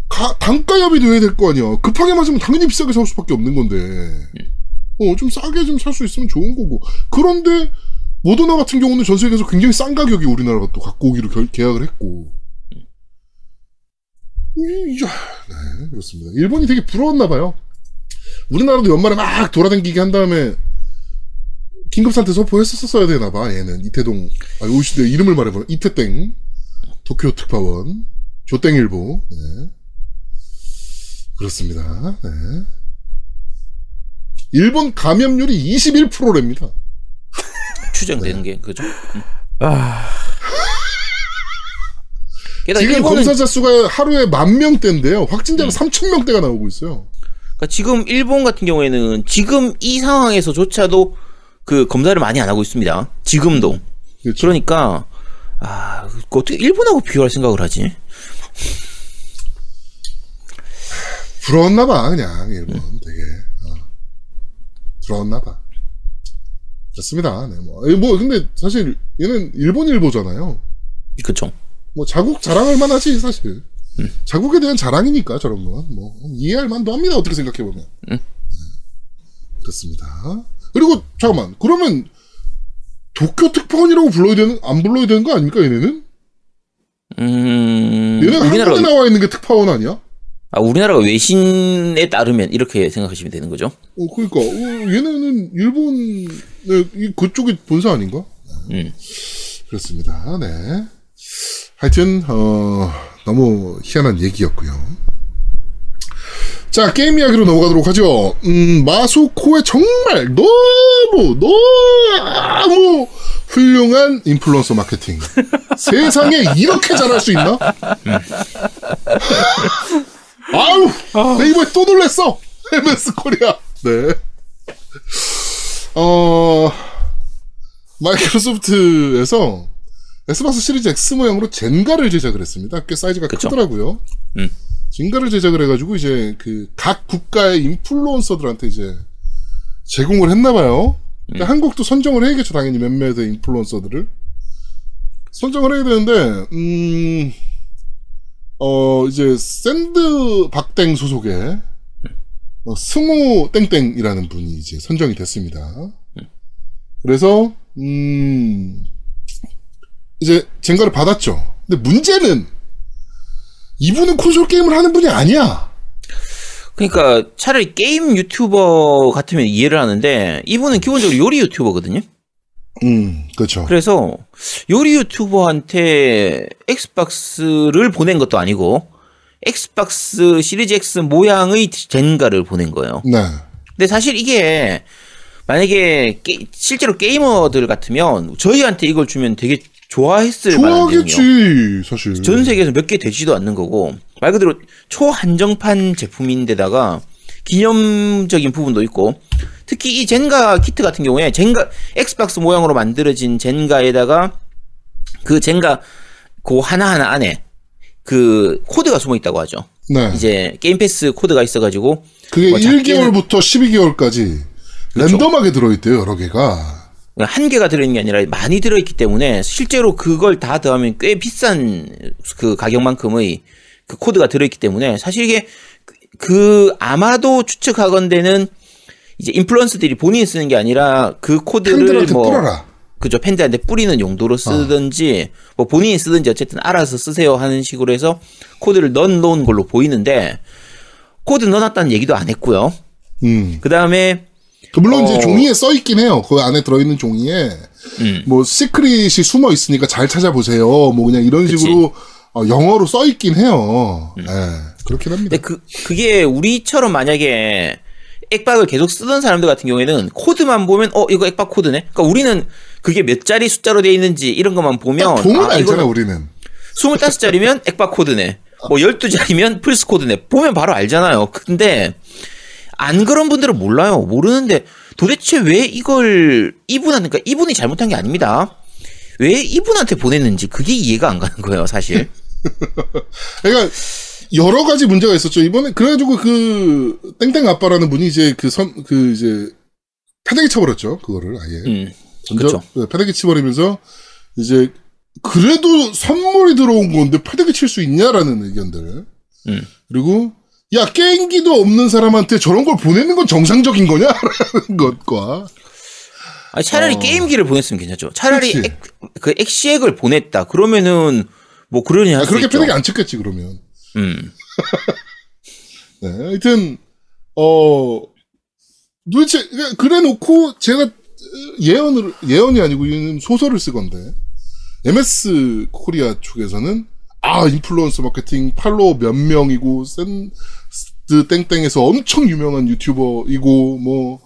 C: 가, 단가 협의도 해야 될 거 아니야. 급하게 맞으면 당연히 비싸게 살 수밖에 없는 건데. 어, 좀 싸게 좀 살 수 있으면 좋은 거고. 그런데, 모더나 같은 경우는 전 세계에서 굉장히 싼 가격에 우리나라가 또 갖고 오기로 결- 계약을 했고. 이, 야, 네, 그렇습니다. 일본이 되게 부러웠나 봐요. 우리나라도 연말에 막 돌아다니게 한 다음에, 긴급상태 선포했었어야 되나 봐, 얘는. 이태동, 아, 오시, 내 이름을 말해보면, 이태땡, 도쿄 특파원, 조땡일보, 네. 그렇습니다. 네. 일본 감염률이 21%랍니다.
B: 추정되는 게 그죠. 음.
D: 아,
B: 게다가
C: 지금
B: 일본은
C: 검사자 수가 하루에 만 명대인데요. 확진자가
B: 음.
C: 3천 명대가 나오고 있어요.
B: 그러니까 지금 일본 같은 경우에는 지금 이 상황에서조차도 그 검사를 많이 안 하고 있습니다. 지금도.
C: 그렇죠.
B: 그러니까 아그 어떻게 일본하고 비교할 생각을 하지?
C: 부러웠나 봐, 그냥, 일본. 되게. 어. 부러웠나 봐. 그렇습니다. 네, 뭐. 에, 뭐, 근데 사실, 얘는 일본 일보잖아요.
B: 그쵸?
C: 뭐, 자국 자랑할 만하지, 사실. 자국에 대한 자랑이니까, 저런 건. 뭐, 이해할 만도 합니다, 어떻게 생각해보면.
B: 음.
C: 네. 그렇습니다. 그리고, 잠깐만. 그러면, 도쿄 특파원이라고 불러야 되는, 안 불러야 되는 거 아닙니까, 얘네는?
B: 음
C: 얘네가
B: 우리나라가
C: 한국에 나와 있는 게 특파원 아니야?
B: 아 우리나라가 외신에 따르면 이렇게 생각하시면 되는 거죠.
C: 어, 그러니까 어, 얘네는 일본의 이- 그쪽이 본사 아닌가?
B: 음.
C: 그렇습니다. 네. 하여튼 어, 너무 희한한 얘기였고요. 자 게임 이야기로 넘어가도록 하죠. 음, 마소코의 정말 너무 너무 훌륭한 인플루언서 마케팅. 세상에 이렇게 잘할 수 있나? 아우, 내 이번에 또 놀랬어. MS 코리아. 네. 어, 마이크로소프트에서 엑스박스 시리즈 X 모양으로 젠가를 제작을 했습니다. 꽤 사이즈가
B: 그쵸.
C: 크더라고요.
B: 음.
C: 젠가를 제작을 해가지고 이제 그 각 국가의 인플루언서들한테 이제 제공을 했나봐요. 그러니까 한국도 선정을 해야겠죠, 당연히 몇몇 의 인플루언서들을. 선정을 해야 되는데, 음, 어, 이제, 샌드 박땡 소속의, 어, 승우 땡땡이라는 분이 이제 선정이 됐습니다. 그래서, 음, 이제, 젠가를 받았죠. 근데 문제는, 이분은 콘솔 게임을 하는 분이 아니야.
B: 그러니까 차라리 게임 유튜버 같으면 이해를 하는데 이분은 기본적으로 요리 유튜버거든요.
C: 음, 그렇죠.
B: 그래서 요리 유튜버한테 엑스박스를 보낸 것도 아니고 엑스박스 시리즈 X 모양의 젠가를 보낸 거예요.
C: 네.
B: 근데 사실 이게 만약에 게- 실제로 게이머들 같으면 저희한테 이걸 주면 되게 좋아했을.
C: 좋아하겠지, 사실.
B: 전 세계에서 몇 개 되지도 않는 거고 말 그대로 초한정판 제품인데다가 기념적인 부분도 있고 특히 이 젠가 키트 같은 경우에 젠가 엑스박스 모양으로 만들어진 젠가에다가 그 젠가 그 하나하나 안에 그 코드가 숨어 있다고 하죠.
C: 네.
B: 이제 게임 패스 코드가 있어 가지고
C: 그게
B: 뭐 작게는-
C: 1개월부터 12개월까지
B: 그렇죠.
C: 랜덤하게 들어 있대요, 여러 개가.
B: 한 개가 들어있는 게 아니라 많이 들어있기 때문에 실제로 그걸 다 더하면 꽤 비싼 그 가격만큼의 그 코드가 들어있기 때문에 사실 이게 그- 그 아마도 추측하건대는 이제 인플루언서들이 본인이 쓰는 게 아니라 그 코드를 뭐
C: 뿌려라.
B: 그죠 팬들한테 뿌리는 용도로 쓰든지 뭐 본인이 쓰든지 어쨌든 알아서 쓰세요 하는 식으로 해서 코드를 넣어 놓은 걸로 보이는데 코드 넣어놨다는 얘기도 안 했고요.
C: 음.
B: 그 다음에
C: 그 물론
B: 어.
C: 이제 종이에 써 있긴 해요. 그 안에 들어있는 종이에
B: 음.
C: 뭐 secret이 숨어 있으니까 잘 찾아보세요. 뭐 그냥 이런
B: 그치. 음.
C: 식으로 어, 영어로 써 있긴 해요. 네, 그렇긴 합니다.
B: 근데 그 그게 우리처럼 만약에 액박을 계속 쓰던 사람들 같은 경우에는 코드만 보면 어 이거 액박 코드네. 그러니까 우리는 그게 몇 자리 숫자로 돼 있는지 이런 것만 보면
C: 딱 보면
B: 아,
C: 알잖아, 우리는.
B: 25자리면 액박 코드네. 뭐 12자리면 플스 코드네. 보면 바로 알잖아요. 근데 안 그런 분들은 몰라요. 모르는데 도대체 왜 이걸 이분한테 그러니까 이분이 잘못한 게 아닙니다. 왜 이분한테 보냈는지 그게 이해가 안 가는 거예요, 사실.
C: 그러니까 여러 가지 문제가 있었죠. 이번에 그래가지고 그 땡땡 아빠라는 분이 이제 그선그 이제 패대기 쳐버렸죠. 그거를 아예.
B: 음.
C: 네, 패대기 치버리면서 이제 그래도 선물이 들어온 건데 패대기 칠 수 있냐라는 의견들.
B: 음.
C: 그리고 야 게임기도 없는 사람한테 저런 걸 보내는 건 정상적인 거냐라는 것과
B: 아니, 차라리
C: 어.
B: 게임기를 보냈으면 괜찮죠. 차라리. 액, 그 엑시액을 보냈다. 그러면은 뭐 그러니
C: 아, 그렇게. 패대기 안 쳤겠지 그러면.
B: 음.
C: 네, 하여튼 어 도대체 그러니까 그래 놓고 제가 예언을 예언이 아니고 이는 소설을 쓰건데 MS 코리아 쪽에서는 아 인플루언서 마케팅 팔로워 몇 명이고 샌드 땡땡에서 엄청 유명한 유튜버이고 뭐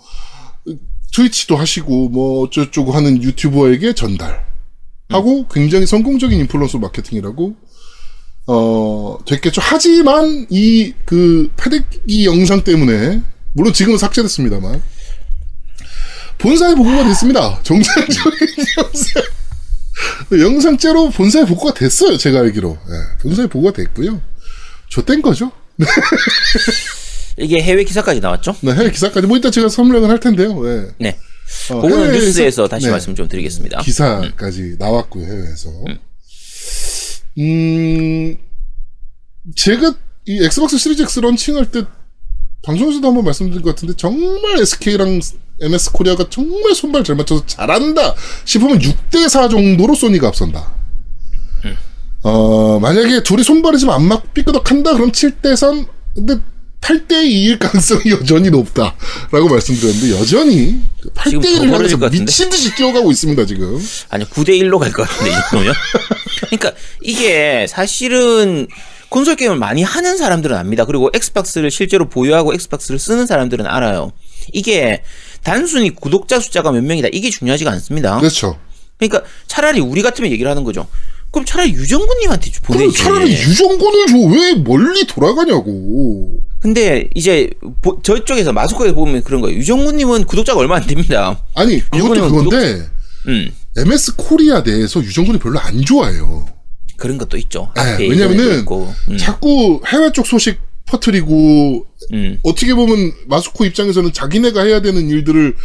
C: 트위치도 하시고 뭐 어쩌고저쩌고 하는 유튜버에게 전달하고 굉장히 성공적인 인플루언서 마케팅이라고 어, 됐겠죠. 하지만 이 그 패대기 영상 때문에 물론 지금은 삭제됐습니다만 본사에 보고가 됐습니다. 정상적인 영상. 영상죄로 본사에 보고가 됐어요. 제가 알기로. 예, 본사에 보고가 됐고요. 좆된 거죠.
B: 이게 해외 기사까지 나왔죠?
C: 네, 해외 기사까지 뭐 이따 제가 설명을 할 텐데요. 예.
B: 네.
C: 어,
B: 그거는 뉴스에서 다시
C: 네.
B: 말씀 좀 드리겠습니다.
C: 기사까지 나왔고요, 해외에서. 음, 제가 이 엑스박스 시리즈 X 런칭할 때 방송에서도 한번 말씀드린 것 같은데 정말 SK랑 MS 코리아가 정말 손발 잘 맞춰서 잘한다 싶으면 6대4 정도로 소니가 앞선다. 어, 만약에 둘이 손발이 좀 안 맞고 삐끄덕한다 그럼 7대3 근데 8대2일 가능성이 여전히 높다 라고 말씀드렸는데 여전히
B: 지금 더
C: 8대1을
B: 벌어질
C: 향해서
B: 것 같은데?
C: 미친 듯이 뛰어가고 있습니다 지금.
B: 아니 9대 1로 갈 것 같은데 이 정도면. 그러니까 이게 사실은 콘솔 게임을 많이 하는 사람들은 압니다. 그리고 엑스박스를 실제로 보유하고 엑스박스를 쓰는 사람들은 알아요. 이게 단순히 구독자 숫자가 몇 명이다 이게 중요하지가 않습니다.
C: 그렇죠.
B: 그러니까 차라리 우리 같으면 얘기를 하는 거죠. 그럼 차라리 유정구님한테
C: 그럼
B: 보내지.
C: 차라리 유정군을 줘. 왜 멀리 돌아가냐고.
B: 근데 이제 보- 저쪽에서 마스코에서 보면 그런 거예요. 유정구님은 구독자가 얼마 안 됩니다.
C: 아니, 그것도 그건데,
B: 음
C: MS 코리아 내에서 유정군이 별로 안 좋아해요.
B: 그런 것도 있죠.
C: 네, 왜냐면은.
B: 음,
C: 자꾸 해외 쪽 소식 퍼뜨리고,
B: 음.
C: 어떻게 보면 마스코 입장에서는 자기네가 해야 되는 일들을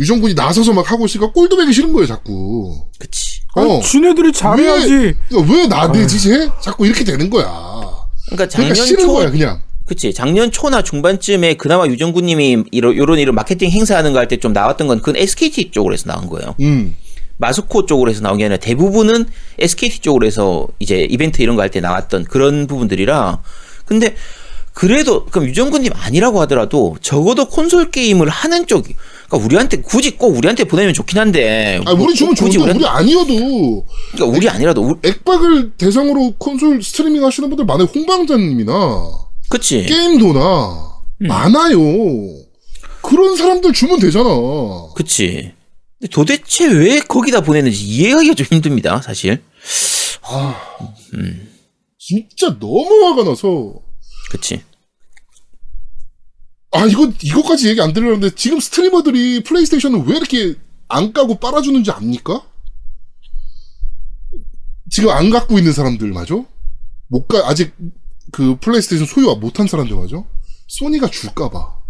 C: 유정군이 나서서 막 하고 있으니까 꼴도 보기 싫은 거예요, 자꾸.
B: 그치.
C: 어.
D: 아니, 지네들이 잘해야지.
C: 왜, 왜 나대지, 쟤? 자꾸 이렇게 되는 거야.
B: 그러니까
C: 그러니까
B: 작년
C: 싫은
B: 초
C: 거야, 그냥.
B: 그치 작년 초나 중반쯤에 그나마 유정구님이 이런 요런 이런 마케팅 행사하는 거 할 때 좀 나왔던 건 그건 SKT 쪽으로 해서 나온 거예요.
C: 음.
B: 마스코 쪽으로 해서 나온 게 아니라 대부분은 SKT 쪽으로 해서 이제 이벤트 이런 거 할 때 나왔던 그런 부분들이라 근데 그래도 그럼 유정근님 아니라고 하더라도 적어도 콘솔 게임을 하는 쪽 그러니까 우리한테 굳이 꼭 우리한테 보내면 좋긴 한데
C: 아, 우리
B: 뭐
C: 주면
B: 굳이 우리
C: 아니어도,
B: 그러니까 우리 아니라도 우리,
C: 액박을 대상으로 콘솔 스트리밍 하시는 분들 많아요. 홍방자님이나,
B: 그치.
C: 게임도나,
B: 음.
C: 많아요. 그런 사람들 주면 되잖아.
B: 그치. 근데 도대체 왜 거기다 보내는지 이해하기가 좀 힘듭니다 사실.
C: 진짜 너무 화가 나서,
B: 그치
C: 아, 이거, 이거까지 얘기 안 드리려는데, 지금 스트리머들이 플레이스테이션을 왜 이렇게 안 까고 빨아주는지 압니까? 지금 안 갖고 있는 사람들, 맞아? 못 가, 아직 그 플레이스테이션 소유 못한 사람들, 맞아? 소니가 줄까봐.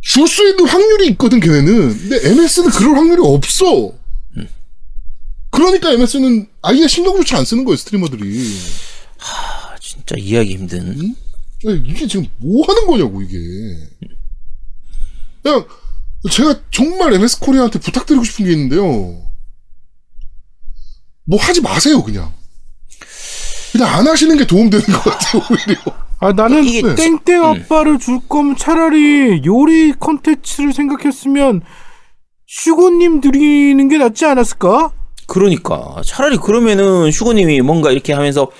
C: 줄 수 있는 확률이 있거든, 걔네는. 근데 MS는 그럴 확률이 없어. 그러니까 MS는 아예 신경 조차 안 쓰는 거예요, 스트리머들이.
B: 아, 진짜 이해하기 힘든
C: 아니, 이게 지금 뭐 하는 거냐고, 이게. 그냥, 제가 정말 MS 코리아한테 부탁드리고 싶은 게 있는데요. 뭐 하지 마세요, 그냥. 그냥 안 하시는 게 도움되는 것 같아요, 오히려.
D: 아 나는
B: 이게-
D: 땡땡 아빠를 줄 거면 차라리 요리 콘텐츠를 생각했으면 슈고님 드리는 게 낫지 않았을까?
B: 그러니까 차라리 그러면은 슈고님이 뭔가 이렇게 하면서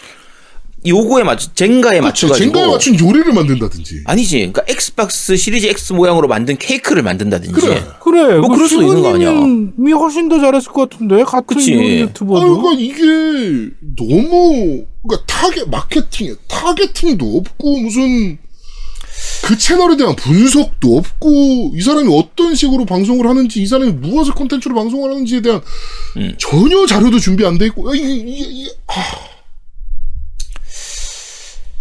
B: 요거에 맞춰 젠가에
C: 그치,
B: 맞춰 가지고
C: 젠가에 맞춘 요리를 만든다든지.
B: 아니지 그러니까 엑스박스 시리즈 X 모양으로 만든 케이크를 만든다든지
C: 그래.
D: 그래, 뭐그
B: 그럴 수도 있는 거 아니야.
D: 슈고님이 훨씬 더 잘했을 것 같은데 같은
B: 그치.
D: 요리
C: 아,
D: 유튜버도.
C: 그러니까 이게 너무, 그러니까 타겟, 마케팅에, targeting도 없고, 무슨, 그 채널에 대한 분석도 없고, 이 사람이 어떤 식으로 방송을 하는지, 이 사람이 무엇을 콘텐츠로 방송을 하는지에 대한
B: 음.
C: 전혀 자료도 준비 안 돼 있고, 아, 이게, 이게, 이게, 아,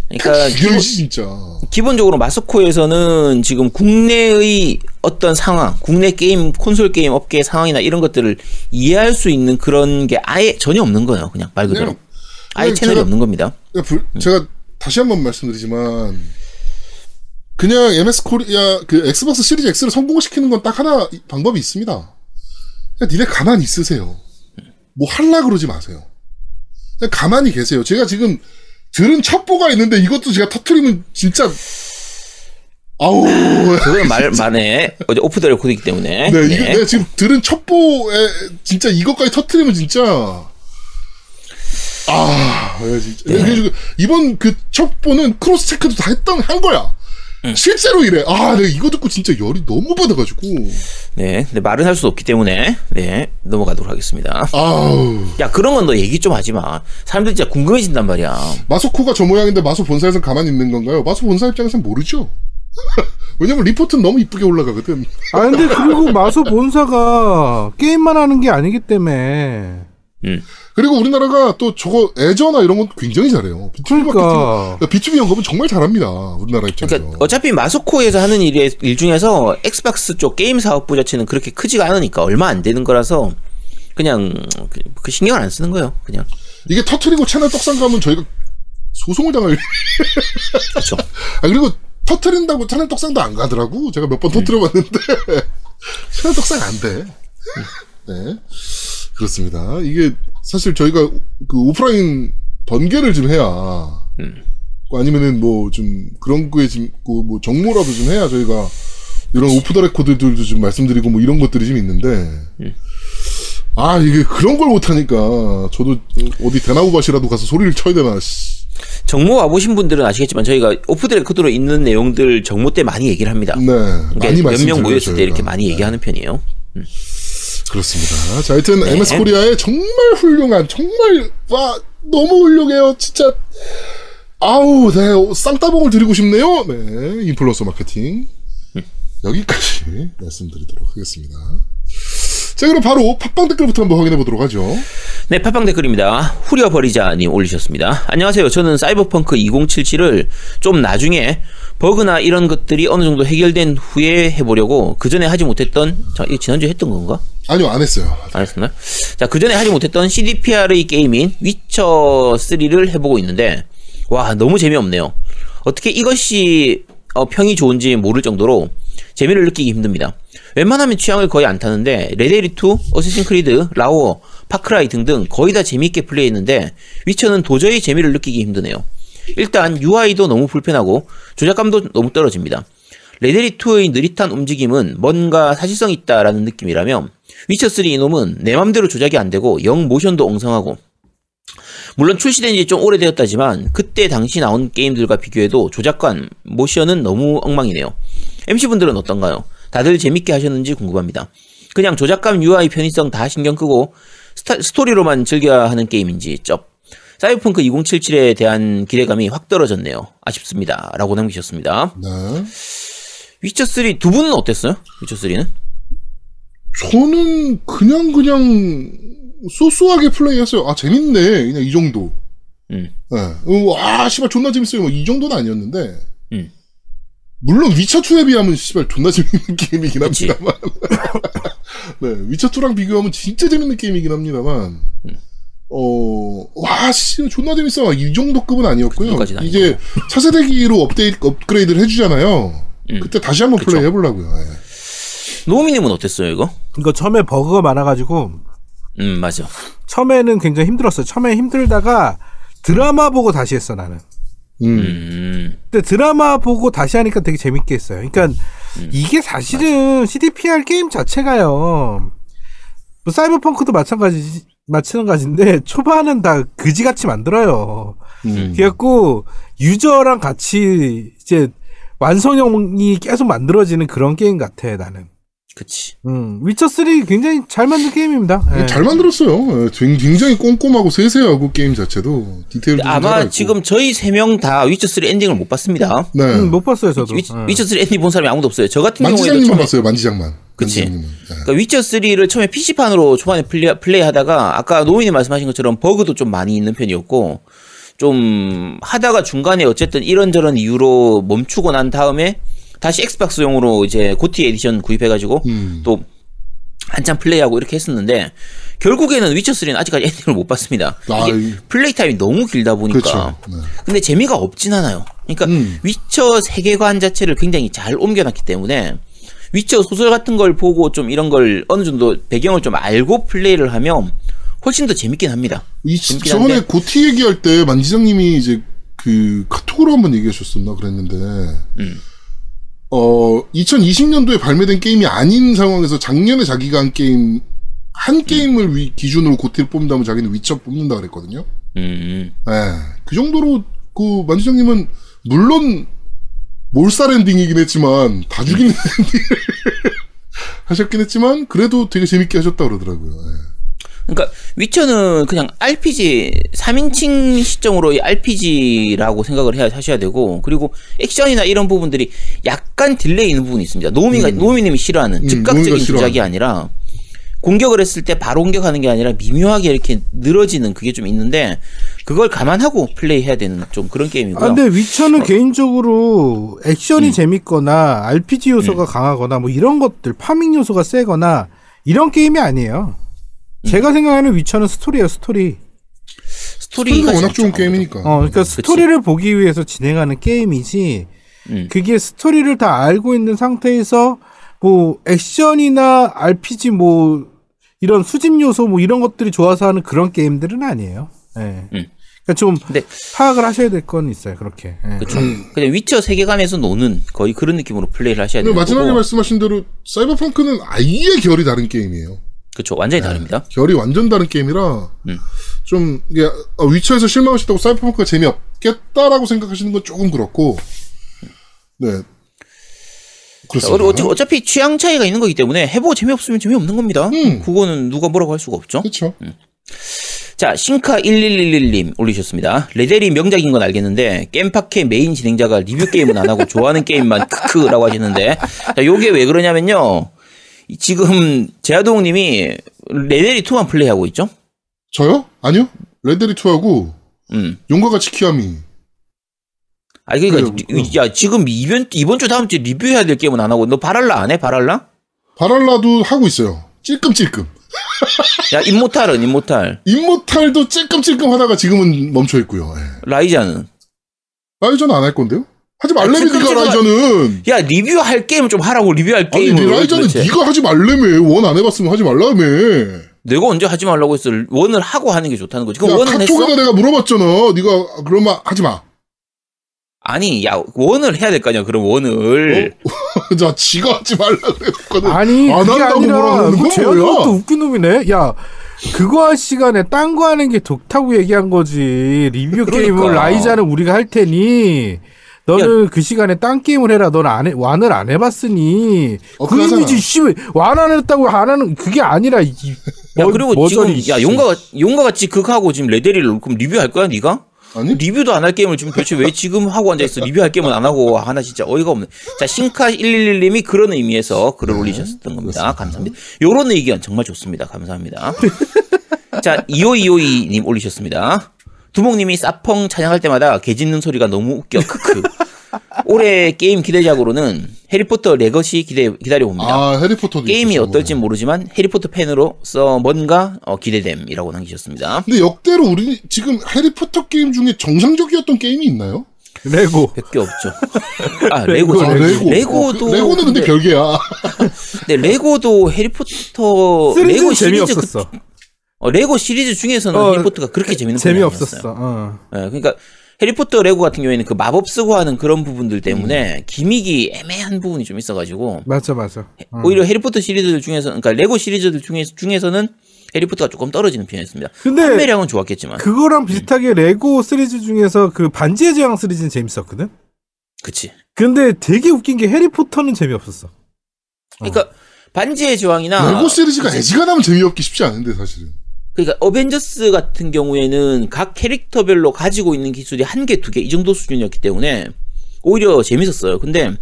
B: 그러니까 기본,
C: 진짜.
B: 기본적으로 마스코에서는 지금 국내의 어떤 상황, 국내 게임 콘솔 게임 업계의 상황이나 이런 것들을 이해할 수 있는 그런 게 아예 전혀 없는 거예요. 그냥 말 그대로
C: 그냥-
B: 아예
C: 그냥
B: 채널이
C: 제가-
B: 없는 겁니다.
C: 그러니까 불- 제가 다시 한번 말씀드리지만, 그냥 MS 코리아, 그 엑스박스 시리즈 X를 성공시키는 건 딱 하나 이- 방법이 있습니다. 그냥 니네 가만히 있으세요. 뭐 할라 그러지 마세요. 그냥 가만히 계세요. 제가 지금 들은 첩보가 있는데 이것도 제가 터트리면 진짜, 아우,
B: 그건 말 말에 어제 오프 더 레코드이기 때문에
C: 네,
B: 네.
C: 이게 내가 지금 들은 첩보에 진짜 이것까지 터트리면 진짜 아, 네, 진짜. 그래가지고 이번 그 첩보는 cross check도 다 했던 한 거야. 실제로 이래. 아, 내가 이거 듣고 진짜 열이 너무 받아가지고.
B: 네, 근데 말은 할 수 없기 때문에 네 넘어가도록 하겠습니다.
C: 아우.
B: 야 그런 건 너 얘기 좀 하지 마. 사람들 진짜 궁금해진단 말이야.
C: 마소코가 저 모양인데 마소 본사에서 가만히 있는 건가요? 마소 본사 입장에서는 모르죠. 왜냐면 리포트는 너무 이쁘게 올라가거든.
D: 아 근데 그리고 마소 본사가 게임만 하는 게 아니기 때문에
C: 그리고 우리나라가 또 저거 애저나 이런 건 굉장히 잘해요. B2B
D: 그러니까.
C: 마케팅, B2B 영업은 정말 잘합니다. 우리나라 입장에서.
B: 그러니까 어차피 마소코에서 하는 일, 일 중에서 엑스박스 쪽 게임 사업 부 자체는 그렇게 크지가 않으니까 얼마 안 되는 거라서 그냥 그, 그 신경을 안 쓰는 거예요. 그냥
C: 이게 터트리고 채널 떡상 가면 저희가 소송을 당할.
B: 그렇죠.
C: 아, 그리고 터트린다고 채널 떡상도 안 가더라고. 제가 몇 번 터트려봤는데. 채널 떡상 안 돼. 네. 그렇습니다. 이게 사실 저희가 그 오프라인 번개를 좀 해야. 아니면은 뭐 좀 그런 거에 좀, 그뭐 정모라도 좀 해야 저희가 이런 오프 더 레코드들도 좀 말씀드리고 뭐 이런 것들이 좀 있는데. 아, 이게 그런 걸 못하니까 저도 어디 대나무밭이라도 가서 소리를 쳐야 되나, 씨.
B: 정모 와보신 분들은 아시겠지만 저희가 오프 더 레코드로 있는 내용들 정모 때 많이 얘기를 합니다.
C: 네.
B: 그러니까
C: 많이
B: 몇명
C: 말씀드려요,
B: 모였을 때 이렇게. 많이 얘기하는 편이에요.
C: 그렇습니다. 자, 하여튼
B: 네.
C: MS 코리아의 정말 훌륭한, 정말 와 너무 훌륭해요. 진짜 아우, 네 쌍따봉을 드리고 싶네요. 네, 인플루언서 마케팅 여기까지 말씀드리도록 하겠습니다. 자, 그럼 바로 팟빵 댓글부터 한번 확인해 보도록 하죠.
B: 네, 팟빵 댓글입니다. 후려버리자님 올리셨습니다. 안녕하세요. 저는 사이버펑크 2077을 좀 나중에 버그나 이런 것들이 어느 정도 해결된 후에 해보려고 그 전에 하지 못했던, 자, 이거 지난주에 했던 건가?
C: 아니요, 안 했어요.
B: 안 했었나요? 자, 그 전에 하지 못했던 CDPR의 게임인 위쳐3를 해보고 있는데, 와, 너무 재미없네요. 어떻게 이것이 어, 평이 좋은지 모를 정도로 재미를 느끼기 힘듭니다. 웬만하면 취향을 거의 안 타는데, 레데리2, 어쌔신 크리드, 라오어, 파크라이 등등 거의 다 재미있게 플레이했는데, 위쳐는 도저히 재미를 느끼기 힘드네요. 일단 UI도 너무 불편하고 조작감도 너무 떨어집니다. 레데리2의 느릿한 움직임은 뭔가 사실성 있다라는 느낌이라면 위쳐3 이놈은 내 맘대로 조작이 안 되고 영 모션도 엉성하고 물론 출시된 지 좀 오래되었다지만 그때 당시 나온 게임들과 비교해도 조작관, 모션은 너무 엉망이네요. MC분들은 어떤가요? 다들 재밌게 하셨는지 궁금합니다. 그냥 조작감, UI, 편의성 다 신경 끄고 스타- 스토리로만 즐겨야 하는 게임인지 쩝. 사이버펑크 2077에 대한 기대감이 확 떨어졌네요. 아쉽습니다. 라고 남기셨습니다.
C: 네.
B: 위쳐3 두 분은 어땠어요? 위쳐3는?
C: 저는 그냥 그냥 소소하게 플레이했어요. 아 재밌네. 그냥 이 정도.
B: 음.
C: 네. 어, 와 씨발 존나 재밌어요. 뭐 이 정도는 아니었는데.
B: 음.
C: 물론 위쳐 2에 비하면 씨발 존나 재밌는 게임이긴
B: 그치.
C: 합니다만. 네, 위쳐 2랑 비교하면 진짜 재밌는 게임이긴 합니다만.
B: 음.
C: 어, 와, 씨, 존나 재밌어. 이 정도 급은 아니었고요.
B: 그
C: 이제 차세대기로 업데이트, 업그레이드를 해주잖아요.
B: 음.
C: 그때 다시 한번. 플레이 해보려고요. 예.
B: 노우미님은 어땠어요, 이거?
D: 이거 처음에 버그가 많아가지고
B: 음, 맞아.
D: 처음에는 굉장히 힘들었어요. 처음에 힘들다가 드라마 보고 다시 했어 나는.
C: 음.
B: 음,
D: 근데 드라마 보고 다시 하니까 되게 재밌게 했어요. 그러니까 이게 사실은 CDPR 게임 자체가요. 뭐 사이버펑크도 마찬가지 마찬가지인데 초반은 다 그지같이 만들어요.
C: 음.
D: 그래갖고 유저랑 같이 이제 완성형이 계속 만들어지는 그런 게임 같아 나는.
B: 그치.
D: 음, 위쳐 3 굉장히 잘 만든 게임입니다. 예.
C: 잘 만들었어요. 예, 굉- 굉장히 꼼꼼하고 세세하고 게임 자체도 디테일도 좀
B: 아마. 지금 저희 세 명 다 위쳐3 엔딩을 못 봤습니다.
C: 네
D: 음, 못 봤어요 저도.
B: 위,
D: 예.
B: 위쳐3 엔딩 본 사람이 아무도 없어요. 저 같은 경우에도
C: 만지장님만
B: 처음에
C: 봤어요. 만지장만.
B: 그치.
C: 예.
B: 그러니까 위쳐3를 처음에 PC판으로 초반에 플레이, 플레이 하다가 아까 노미님이 말씀하신 것처럼 버그도 좀 많이 있는 편이었고 좀 하다가 중간에 어쨌든 이런저런 이유로 멈추고 난 다음에 다시 엑스박스용으로 이제 GOTY edition 구입해가지고
C: 음.
B: 또 한참 플레이하고 이렇게 했었는데 결국에는 위쳐 3는 아직까지 엔딩을 못 봤습니다.
C: 아,
B: 이게
C: 이-
B: 플레이 타임이 너무 길다 보니까
C: 그렇죠. 네.
B: 근데 재미가 없진 않아요. 그러니까
C: 음.
B: 위쳐 세계관 자체를 굉장히 잘 옮겨놨기 때문에 위쳐 소설 같은 걸 보고 좀 이런 걸 어느 정도 배경을 좀 알고 플레이를 하면 훨씬 더 재밌긴 합니다.
C: 이
B: 재밌긴
C: 저번에
B: 한데.
C: 고티 얘기할 때 만지장님이 이제 그 카톡으로 한번 얘기하셨었나 그랬는데
B: 음.
C: 어 2020년도에 발매된 게임이 아닌 상황에서 작년에 자기가 한 게임 한 게임을 위- 기준으로 고티를 뽑는다면 자기는 위쳐 뽑는다 그랬거든요.
B: 음,
C: 예. 그 정도로 그 만지장님은 물론 몰살 엔딩이긴 했지만 다 죽이는 엔딩을 하셨긴 했지만 그래도 되게 재밌게 하셨다 그러더라고요. 예.
B: 그러니까 위쳐는 그냥 RPG 3인칭 시점으로 RPG라고 생각을 해야 하셔야 되고 그리고 액션이나 이런 부분들이 약간 딜레이 있는 부분이 있습니다. 노미가 노미님이 싫어하는
C: 음,
B: 즉각적인. 조작이 아니라 공격을 했을 때 바로 공격하는 게 아니라 미묘하게 이렇게 늘어지는 그게 좀 있는데 그걸 감안하고 플레이해야 되는 좀 그런 게임이고요.
D: 아, 근데 위쳐는 개인적으로 액션이 재밌거나 RPG 요소가 강하거나 뭐 이런 것들 farming 요소가 세거나 이런 게임이 아니에요. 제가 생각하는 위쳐는 스토리예요, 스토리.
B: 스토리가
C: 스토리가 워낙 좋은
B: 아무래도.
C: 게임이니까.
D: 어, 그러니까 스토리를 보기 위해서 진행하는 게임이지.
B: 음.
D: 그게 스토리를 다 알고 있는 상태에서 뭐 액션이나 RPG 뭐 이런 수집 요소 뭐 이런 것들이 좋아서 하는 그런 게임들은 아니에요. 예.
B: 음.
D: 그러니까 좀
B: 근데
D: 파악을 하셔야 될 건 있어요. 그렇게. 예.
B: 그렇죠. 그냥 위쳐 세계관에서 노는 거의 그런 느낌으로 플레이를 하셔야 되는
C: 마지막에
B: 거고.
C: 말씀하신 대로 사이버펑크는 아예 결이 다른 게임이에요.
B: 그렇죠. 완전히 다릅니다.
C: 결이 완전 다른 게임이라
B: 음.
C: 좀 이게 어, 위쳐에서 실망하셨다고 사이버펑크가 재미없겠다라고 생각하시는 건 조금 그렇고 네 그렇습니다.
B: 어, 어차- 어차피 취향 차이가 있는 거기 때문에 해보고 재미없으면 재미없는 겁니다.
C: 음.
B: 그거는 누가 뭐라고 할 수가 없죠.
C: 그렇죠.
B: 자, 싱카1111님 올리셨습니다. 레데리 명작인 건 알겠는데, 겜파케 메인 진행자가 리뷰 게임은 안 하고 좋아하는 게임만 크크라고 하시는데, 자, 요게 왜 그러냐면요. 이- 지금 제아동 님이 레데리 2만 플레이하고 있죠?
C: 저요? 아니요. 레데리 2하고
B: 음.
C: 용과 같이 키와미.
B: 아니, 그러니까,
C: 그래요,
B: 야, 지금 이번, 이번 주 다음 주 리뷰해야 될 게임은 안 하고, 너 바랄라 안 해? 바랄라?
C: 바랄라도 하고 있어요. 찔끔찔끔.
B: 야, 임모탈은, 임모탈.
C: 임모탈도 찔끔찔끔 하다가 지금은 멈춰 있고요. 예.
B: 라이자는.
C: 라이저는 안 할 건데요? 하지
B: 찔끔찔끔
C: 니가
B: 하-
C: 라이저는.
B: 야, 리뷰할 게임을 좀 하라고, 리뷰할
C: 아니
B: 게임을.
C: 라이저는. 네가 하지 말래매. 원안 해봤으면 하지 말라며.
B: 내가 언제 하지 말라고 했어? 원을 하고 하는 게 좋다는 거지. 그럼
C: 야,
B: 원은 했어?
C: 카톡에다 내가 물어봤잖아. 네가 그러면 하지 마.
B: 아니, 야, 원을 해야 될 거 아니야, 그럼 원을.
C: 자, 지가 하지 말라 그랬거든.
D: 아니
C: 안
D: 그게
C: 한다고
D: 아니라
C: 뭐라 하는 그건
D: 재현이
C: 뭐야?
D: 것도 웃긴 놈이네. 야 그거 할 시간에 딴 거 하는 게 좋다고 얘기한 거지. 리뷰
B: 그러니까.
D: 게임을 라이자는 우리가 할 테니. 너는 그 시간에 딴 게임을 해라. 너는 안 해, 완을 안 해봤으니.
C: 어,
D: 그. 의미지, 씨. 완안 했다고 안 하는, 그게 아니라, 이.
B: 야,
D: 뭐-
B: 그리고
D: 머저리,
B: 지금, 야,
D: 씨.
B: 용과, 용과 같이 그거 하고 지금 레데리를 그럼 리뷰할 거야, 네가
C: 아니?
B: 리뷰도 안 할 게임을 지금 도대체 왜 지금 하고 앉아있어? 리뷰할 게임은 안 하고 하나 진짜 어이가 없네. 자, 싱카111님이 그런 의미에서 글을 올리셨던 겁니다. 감사합니다. 요런 의견 정말 좋습니다. 감사합니다. 자, 25252님 올리셨습니다. 두목님이 사펑 찬양할 때마다 개 짖는 소리가 너무 웃겨. 크크. 올해 게임 기대작으로는 해리포터 레거시 기대, 기다려봅니다.
C: 아, 해리포터도
B: 게임이
C: 있었어,
B: 어떨진 모르지만 해리포터 팬으로서 뭔가 어, 기대됨이라고 남기셨습니다.
C: 근데 역대로 우리 지금 해리포터 게임 중에 정상적이었던 게임이 있나요?
D: 레고.
B: 몇개 없죠. 아, 레고.
C: 아, 레고.
B: 레고도.
C: 어, 레고는 근데 별개야.
B: 근데 레고도 해리포터. 레고 시리즈.
D: 재미없었어.
B: 그- 어, 레고 시리즈 중에서는
D: 어,
B: 해리포터가 그렇게 재밌는 편이
D: 재미없었어.
B: 아니었어요.
D: 어.
B: 예, 그러니까 해리포터 레고 같은 경우에는 그 마법 쓰고 하는 그런 부분들 때문에 gimmick이 애매한 부분이 좀 있어가지고
D: 맞아, 맞아. 어.
B: 오히려 해리포터 시리즈들 중에서 그러니까 레고 시리즈들 중에 중에서는 해리포터가 조금 떨어지는 편이었습니다.
D: 근데
B: 판매량은 좋았겠지만,
D: 그거랑 비슷하게 레고 시리즈 중에서 그 반지의 제왕 시리즈는 재밌었거든?
B: 그치.
D: 근데 되게 웃긴 게 해리포터는 재미없었어.
B: 그러니까 반지의 제왕이나
C: 레고 시리즈가 애지간하면 재미없기 쉽지 않은데 사실은.
B: 그러니까 어벤져스 같은 경우에는 각 캐릭터별로 가지고 있는 기술이 한 개, 두 개 이 정도 수준이었기 때문에 오히려 재밌었어요. 근데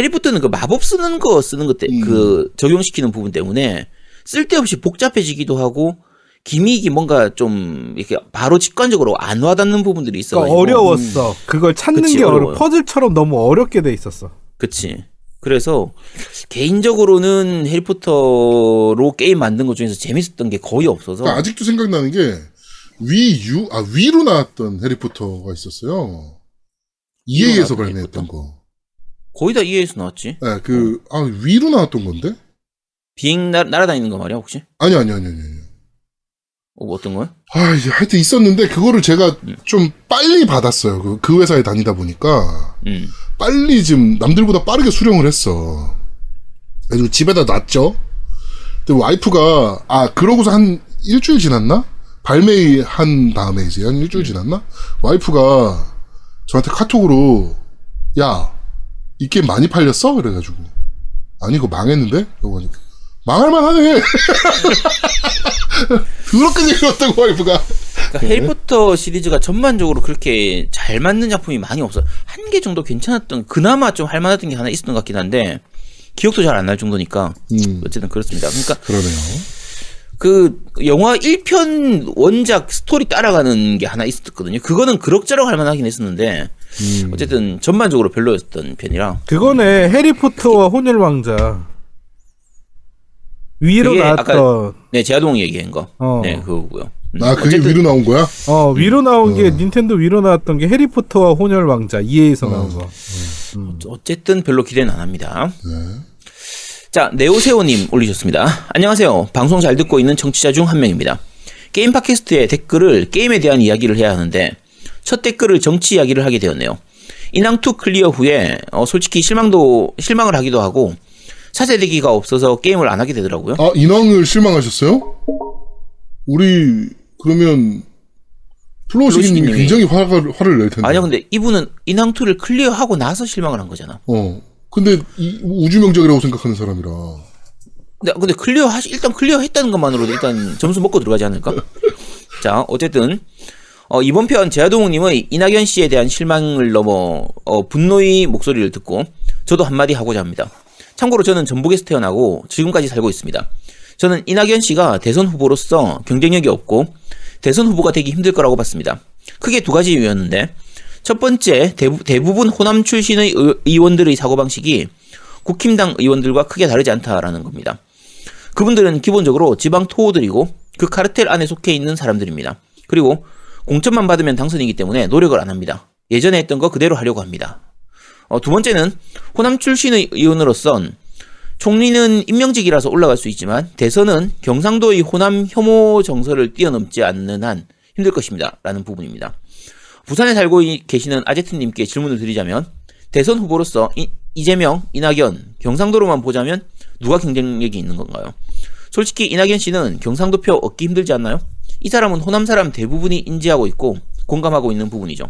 B: 해리포터는 그 마법 쓰는 거 쓰는 것 때,
C: 음.
B: 그 적용시키는 부분 때문에 쓸데없이 복잡해지기도 하고 기믹이 뭔가 좀 이렇게 바로 직관적으로 안 와닿는 부분들이
D: 그러니까
B: 있어가지고
D: 어려웠어. 그걸 찾는
B: 그치,
D: 게 어려.
B: 어려워요.
D: 퍼즐처럼 너무 어렵게 돼 있었어.
B: 그치. 그래서 개인적으로는 해리포터로 게임 만든 것 중에서 재밌었던 게 거의 없어서
C: 그러니까 아직도 생각나는 게 위유 아 위로 나왔던 해리포터가 있었어요. EA에서
B: 나왔던
C: 발매했던 거.
B: 거의 다 EA에서 나왔지.
C: 네, 그, 아, 위로 나왔던 건데?
B: 비행 나, 날아다니는 거 말이야 혹시?
C: 아니, 아니, 아니, 아니. 아니.
B: 어, 뭐 어떤 거야?
C: 아, 이제 하여튼 있었는데, 그거를 제가 좀 빨리 받았어요. 그, 그 회사에 다니다 보니까.
B: 음.
C: 빨리 지금 남들보다 빠르게 수령을 했어. 그래서 집에다 놨죠. 근데 와이프가, 아, 그러고서 한 일주일 지났나? 발매한 다음에 이제 한 일주일 지났나? 와이프가 저한테 카톡으로, 야, 이 게임 많이 팔렸어? 그래가지고. 아니, 이거 망했는데? 그러고 하니까. 망할만 하네! 그렇게 얘기했다고, 와이프가.
B: 그러니까 해리포터 시리즈가 전반적으로 그렇게 잘 맞는 작품이 많이 없어. 한 개 정도 괜찮았던, 그나마 좀 할만했던 게 하나 있었던 것 같긴 한데, 기억도 잘 안 날 정도니까.
C: 음,
B: 어쨌든 그렇습니다. 그러니까
C: 그러네요.
B: 그 영화 1편 원작 스토리 따라가는 게 하나 있었거든요. 그거는 그럭저럭 할 만하긴 했었는데,
C: 음.
B: 어쨌든 전반적으로 별로였던 편이라.
D: 그거네 해리포터와 혼혈 왕자 위로 나왔던
B: 네, 제아동 얘기한 거.
D: 어.
B: 네, 그거고요. 음,
C: 아, 그게
B: 어쨌든
C: 위로 나온 거야?
D: 어 위로 나온 게 닌텐도 위로 나왔던 게 해리포터와 혼혈 왕자 EA에서 나온 거.
B: 어쨌든 별로 기대는 안 합니다.
C: 네.
B: 자, 네오세오님 올리셨습니다. 안녕하세요. 방송 잘 듣고 있는 청취자 중 한 명입니다. 게임 팟캐스트에 댓글을 게임에 대한 이야기를 해야 하는데 첫 댓글을 정치 이야기를 하게 되었네요. 인왕2 클리어 후에 어, 솔직히 실망도 실망을 하기도 하고 차세대기가 없어서 게임을 안 하게 되더라고요.
C: 아, 인왕을 실망하셨어요? 우리, 그러면, 플로시기님이- 굉장히 화가, 화를 낼 텐데.
B: 아니야, 근데 이분은 인왕2를 클리어하고 나서 실망을 한 거잖아.
C: 어. 근데, 이, 우주명작이라고 생각하는 사람이라.
B: 근데, 근데 클리어 하시, 일단 클리어 했다는 것만으로도 일단 점수 먹고 들어가지 않을까? 자, 어쨌든, 어, 이번 편 제아동욱님의 이낙연 씨에 대한 실망을 넘어, 어, 분노의 목소리를 듣고, 저도 한마디 하고자 합니다. 참고로 저는 전북에서 태어나고, 지금까지 살고 있습니다. 저는 이낙연 씨가 대선 후보로서 경쟁력이 없고, 대선 후보가 되기 힘들 거라고 봤습니다. 크게 두 가지 이유였는데, 첫 번째, 대부, 대부분 호남 출신의 의- 의원들의 사고방식이 국힘당 의원들과 크게 다르지 않다라는 겁니다. 그분들은 기본적으로 지방 토호들이고 그 카르텔 안에 속해 있는 사람들입니다. 그리고 공천만 받으면 당선이기 때문에 노력을 안 합니다. 예전에 했던 거 그대로 하려고 합니다. 어, 두 번째는 호남 출신의 의원으로선 총리는 임명직이라서 올라갈 수 있지만 대선은 경상도의 호남 혐오 정서를 뛰어넘지 않는 한 힘들 것입니다. 라는 부분입니다. 부산에 살고 이- 계시는 아제트님께 질문을 드리자면 대선 후보로서 이, 이재명, 이낙연, 경상도로만 보자면 누가 경쟁력이 있는 건가요? 솔직히 이낙연 씨는 경상도 표 얻기 힘들지 않나요? 이 사람은 호남 사람 대부분이 인지하고 있고 공감하고 있는 부분이죠.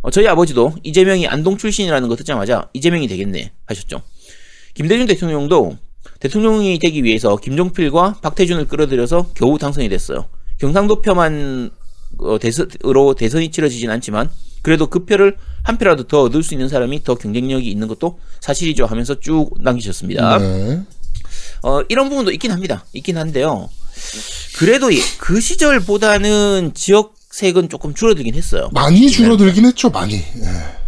B: 어, 저희 아버지도 이재명이 안동 출신이라는 거 듣자마자 이재명이 되겠네 하셨죠. 김대중 대통령도 대통령이 되기 위해서 김종필과 박태준을 끌어들여서 겨우 당선이 됐어요. 경상도 표만 어, 대선으로 대선이 치러지진 않지만 그래도 그 표를 한 표라도 더 얻을 수 있는 사람이 더 경쟁력이 있는 것도 사실이죠 하면서 쭉 남기셨습니다.
C: 네.
B: 어, 이런 부분도 있긴 합니다. 있긴 한데요. 그래도 이- 그 시절보다는 지역색은 조금 줄어들긴 했어요.
C: 많이 줄어들긴 했죠, 많이. 예.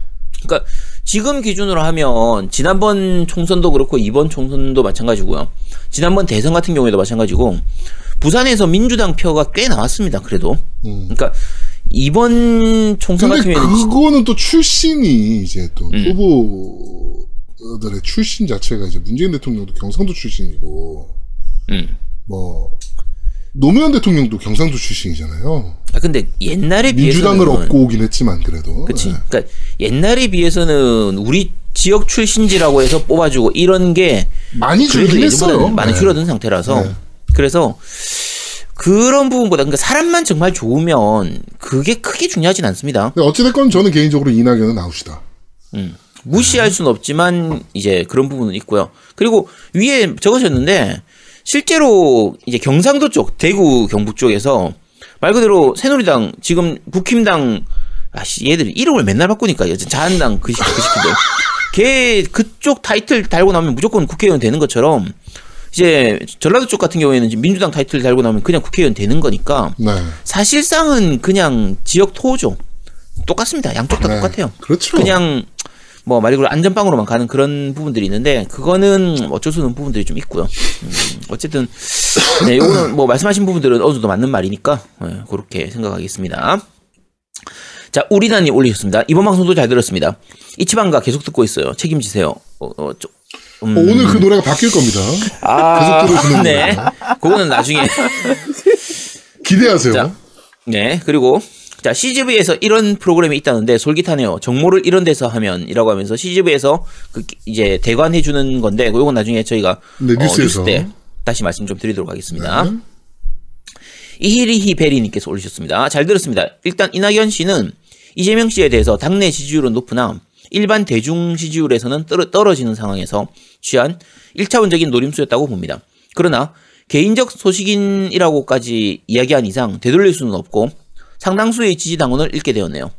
B: 그러니까 지금 기준으로 하면 지난번 총선도 그렇고 이번 총선도 마찬가지고요. 지난번 대선 같은 경우에도 마찬가지고 부산에서 민주당 표가 꽤 나왔습니다. 그래도 그러니까 이번 총선 같은 경우에는
C: 그거는 또 출신이 이제 또
B: 음.
C: 후보들의 출신 자체가 이제 문재인 대통령도 경상도 출신이고
B: 음.
C: 뭐 노무현 대통령도 경상도 출신이잖아요.
B: 아 근데 옛날에 비해서는
C: 민주당을 얻고 오긴 했지만 그래도.
B: 그치.
C: 네.
B: 그러니까 옛날에 비해서는 우리 지역 출신지라고 해서 뽑아주고 이런 게
C: 많이 줄긴 했어요.
B: 많이
C: 네.
B: 줄어든 상태라서
C: 네.
B: 그래서 그런 부분보다 그러니까 사람만 정말 좋으면 그게 크게 중요하진 않습니다.
C: 근데 어찌됐건 저는 개인적으로 이낙연은 아웃이다.
B: 음. 무시할 수는 없지만 이제 그런 부분은 있고요. 그리고 위에 적으셨는데 실제로 이제 경상도 쪽, 대구 경북 쪽에서 말 그대로 새누리당 지금 국힘당 아씨 얘들 이름을 맨날 바꾸니까 여전 자한당 그, 시- 그 시키들 걔 그쪽 타이틀 달고 나면 무조건 국회의원 되는 것처럼 이제 전라도 쪽 같은 경우에는 민주당 타이틀 달고 나면 그냥 국회의원 되는 거니까
C: 네.
B: 사실상은 그냥 지역 토죠. 똑같습니다. 양쪽 다
C: 네.
B: 똑같아요.
C: 그렇죠.
B: 그냥 뭐 말 그대로 안전빵으로만 가는 그런 부분들이 있는데 그거는 어쩔 수 없는 부분들이 좀 있고요. 음, 어쨌든 네, 요거는 뭐 말씀하신 부분들은 어느 정도 맞는 말이니까 네, 그렇게 생각하겠습니다. 자, 우리나님 올리셨습니다. 이번 방송도 잘 들었습니다. 이치방가 계속 듣고 있어요. 책임지세요. 어, 어, 좀, 음,
C: 어, 오늘 그 노래가 바뀔 겁니다.
B: 아,
C: 계속 들으시는
B: 네. 그거는 나중에
C: 기대하세요.
B: 자, 네. 그리고 자, CGV에서 이런 프로그램이 있다는데 솔깃하네요. 정모를 이런 데서 하면이라고 하면서 CGV에서 그 이제 대관해 주는 건데 이건 나중에 저희가
C: 네,
B: 어.
C: 뉴스
B: 때 다시 말씀 좀 드리도록 하겠습니다.
C: 네.
B: 이히리히 베리님께서 올리셨습니다. 잘 들었습니다. 일단 이낙연 씨는 이재명 씨에 대해서 당내 지지율은 높으나 일반 대중 지지율에서는 떨어, 떨어지는 상황에서 취한 1차원적인 노림수였다고 봅니다. 그러나 개인적 소식인이라고까지 이야기한 이상 되돌릴 수는 없고 상당수의 지지 당원을 잃게 되었네요.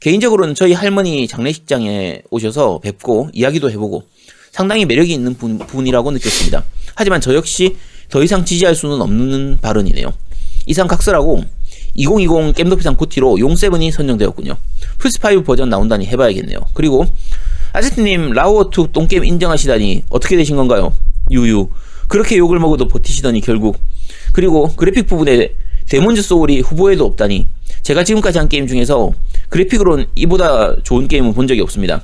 B: 개인적으로는 저희 할머니 장례식장에 오셔서 뵙고 이야기도 해보고 상당히 매력이 있는 분, 분이라고 느꼈습니다. 하지만 저 역시 더 이상 지지할 수는 없는 발언이네요. 이상 각설하고 2020 겜덕비상 고티로 용세븐이 선정되었군요. 플스5 버전 나온다니 해봐야겠네요. 그리고 아제트님 라오어2 똥게임 인정하시다니 어떻게 되신 건가요? 유유. 그렇게 욕을 먹어도 버티시더니 결국. 그리고 그래픽 부분에 데몬즈 소울이 후보에도 없다니. 제가 지금까지 한 게임 중에서 그래픽으로는 이보다 좋은 게임은 본 적이 없습니다.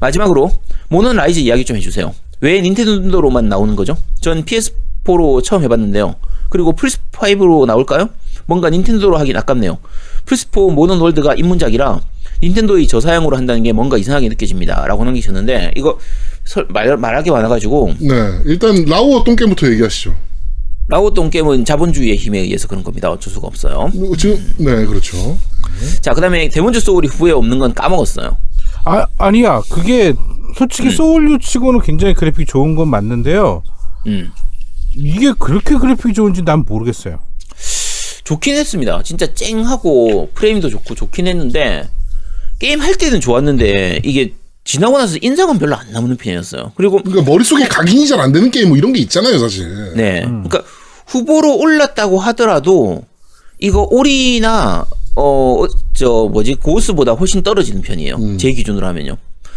B: 마지막으로 모넌 라이즈 이야기 좀 해주세요. 왜 닌텐도로만 나오는 거죠? 전 PS4로 처음 해봤는데요. 그리고 플스5로 나올까요? 뭔가 닌텐도로 하긴 아깝네요. 플스4 모넌 월드가 입문작이라 닌텐도의 저사양으로 한다는 게 뭔가 이상하게 느껴집니다. 라고 남기셨는데 이거 설- 말, 말할 게 많아가지고
C: 네. 일단 라오어 똥게임부터 얘기하시죠.
B: 라오어 똥게임은 자본주의의 힘에 의해서 그런 겁니다. 어쩔 수가 없어요.
C: 어, 지금 네, 그렇죠.
B: 자, 그 다음에 데몬즈 소울이 후보에 없는 건 까먹었어요.
D: 아, 아니야. 그게
B: 음.
D: 솔직히 소울류 치고는 굉장히 그래픽이 좋은 건 맞는데요.
B: 음.
D: 이게 그렇게 그래픽이 좋은지 난 모르겠어요.
B: 좋긴 했습니다. 진짜 쨍하고 프레임도 좋고 좋긴 했는데 게임 할 때는 좋았는데 이게 지나고 나서 인상은 별로 안 남는 편이었어요. 그리고
C: 그러니까 머릿속에 각인이 잘 안 되는 게임 뭐 이런 게 있잖아요, 사실.
B: 네, 그러니까 후보로 올랐다고 하더라도 이거 올이나 어 저 뭐지 고스보다 훨씬 떨어지는 편이에요. 제 기준으로 하면요.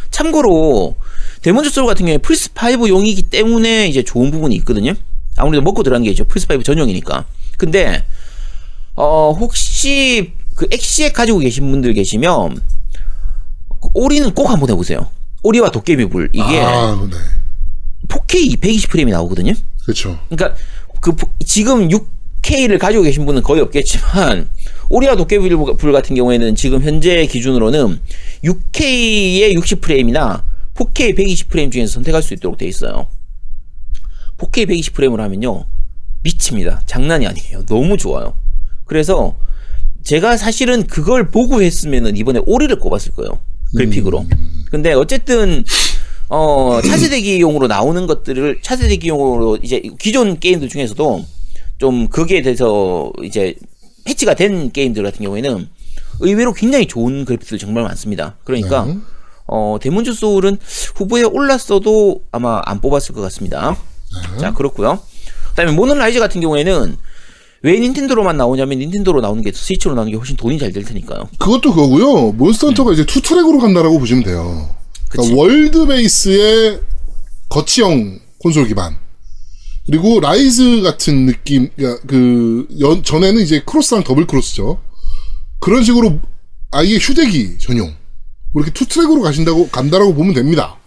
B: 참고로 데몬즈 소울 같은 경우에 플스 5 용이기 때문에 이제 좋은 부분이 있거든요. 아무래도 먹고 들어가는 게 있죠. 플스 5 전용이니까. 근데 어 혹시 그 엑시엑 가지고 계신 분들 계시면 오리는 꼭 한번 해보세요. 오리와 도깨비 불 이게
C: 아, 네.
B: 4K 120프레임이 나오거든요.
C: 그렇죠.
B: 그러니까 그 부- 지금 6K를 가지고 계신 분은 거의 없겠지만 오리와 도깨비불 같은 경우에는 지금 현재 기준으로는 6K의 60프레임이나 4K 120프레임 중에서 선택할 수 있도록 돼 있어요. 4K 120프레임으로 하면요. 미칩니다. 장난이 아니에요. 너무 좋아요. 그래서 제가 사실은 그걸 보고 했으면은 이번에 오리를 꼽았을 거예요. 그래픽으로. 근데 어쨌든 어 차세대기용으로 나오는 것들을 차세대기용으로 이제 기존 게임들 중에서도 좀 거기에 대해서 이제 패치가 된 게임들 같은 경우에는 의외로 굉장히 좋은 그래픽들 정말 많습니다. 그러니까
C: 네.
B: 어 데몬즈 소울은 후보에 올랐어도 아마 안 뽑았을 것 같습니다. 자 그렇고요. 그다음에 모넌라이즈 같은 경우에는 왜 닌텐도로만 나오냐면 닌텐도로 나오는 게 스위치로 나오는 게 훨씬 돈이 잘 될 테니까요.
C: 그것도 그거고요. 몬스터 헌터가 이제 투 트랙으로 간다라고 보시면 돼요. 그러니까. 월드 베이스의 거치형 콘솔 기반. 그리고 라이즈 같은 느낌, 그러니까 그, 연, 전에는 이제 크로스랑 더블 크로스죠. 그런 식으로 아예 휴대기 전용. 뭐 이렇게 투 트랙으로 가신다고, 간다라고 보면 됩니다.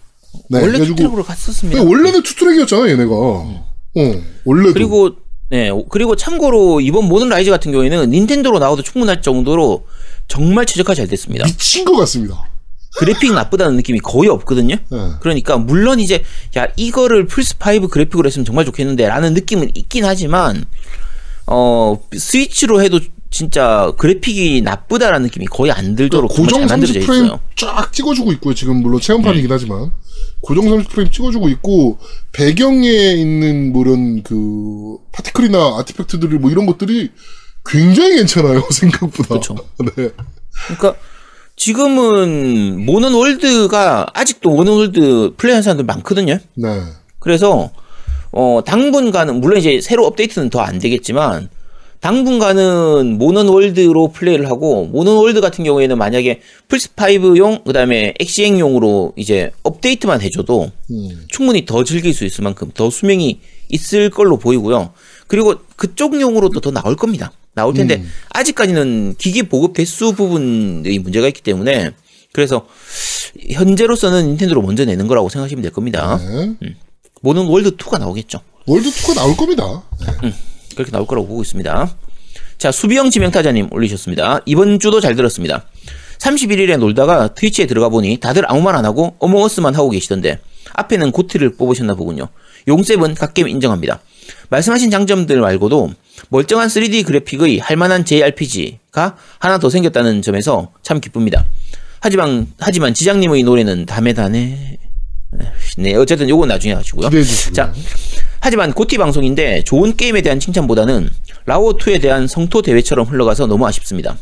C: 네,
B: 원래
C: 그래가지고-
B: 투트랙으로 갔었습니다.
C: 네, 원래는 투 트랙이었잖아, 얘네가. 어, 원래도.
B: 그리고 네 그리고 참고로 이번 모넌 라이즈 같은 경우에는 닌텐도로 나와도 충분할 정도로 정말 최적화 잘 됐습니다.
C: 미친 것 같습니다.
B: 그래픽 나쁘다는 느낌이 거의 없거든요.
C: 네.
B: 그러니까 물론 이제 야 이거를 플스 5 그래픽으로 했으면 정말 좋겠는데라는 느낌은 있긴 하지만 어 스위치로 해도 진짜 그래픽이 나쁘다라는 느낌이 거의 안 들도록 정말
C: 고정
B: 잘 만들어져
C: 30프레임
B: 있어요.
C: 쫙 찍어주고 있고요. 지금 물론 체험판이긴 하지만 고정 30프레임 찍어주고 있고 배경에 있는 뭐 이런 그 파티클이나 아티팩트들이 뭐 이런 것들이 굉장히 괜찮아요 생각보다.
B: 그쵸.
C: 네.
B: 그러니까 지금은 모넌 월드가 아직도 모넌 월드 플레이하는 사람들 많거든요.
C: 네.
B: 그래서 어 당분간은 물론 이제 새로 업데이트는 더 안 되겠지만 당분간은 모넌 월드로 플레이를 하고 모넌 월드 같은 경우에는 만약에 플스 5용 그다음에 엑시엑용으로 이제 업데이트만 해줘도
C: 음.
B: 충분히 더 즐길 수 있을 만큼 더 수명이 있을 걸로 보이고요. 그리고 그쪽 용으로도 더 나올 겁니다. 나올 텐데 아직까지는 기기 보급 대수 부분의 문제가 있기 때문에 그래서 현재로서는 닌텐도로 먼저 내는 거라고 생각하시면 될 겁니다.
C: 네.
B: 모넌 월드 2가 나오겠죠.
C: 월드 2가 나올 겁니다. 네.
B: 그렇게 나올 거라고 보고 있습니다. 자, 수비형 지명타자님 올리셨습니다. 이번 주도 잘 들었습니다. 31일에 놀다가 트위치에 들어가 보니 다들 아무 말 안 하고 어몽어스만 하고 계시던데 앞에는 고티를 뽑으셨나 보군요. 용셉은 갓겜 인정합니다. 말씀하신 장점들 말고도 멀쩡한 3D 그래픽의 할만한 JRPG가 하나 더 생겼다는 점에서 참 기쁩니다. 하지만 하지만 지장님의 노래는 다메 다네. 네, 어쨌든 요건 나중에 하시고요.
C: 주시고요.
B: 자, 하지만 고티 방송인데 좋은 게임에 대한 칭찬보다는 라오2에 대한 성토 대회처럼 흘러가서 너무 아쉽습니다.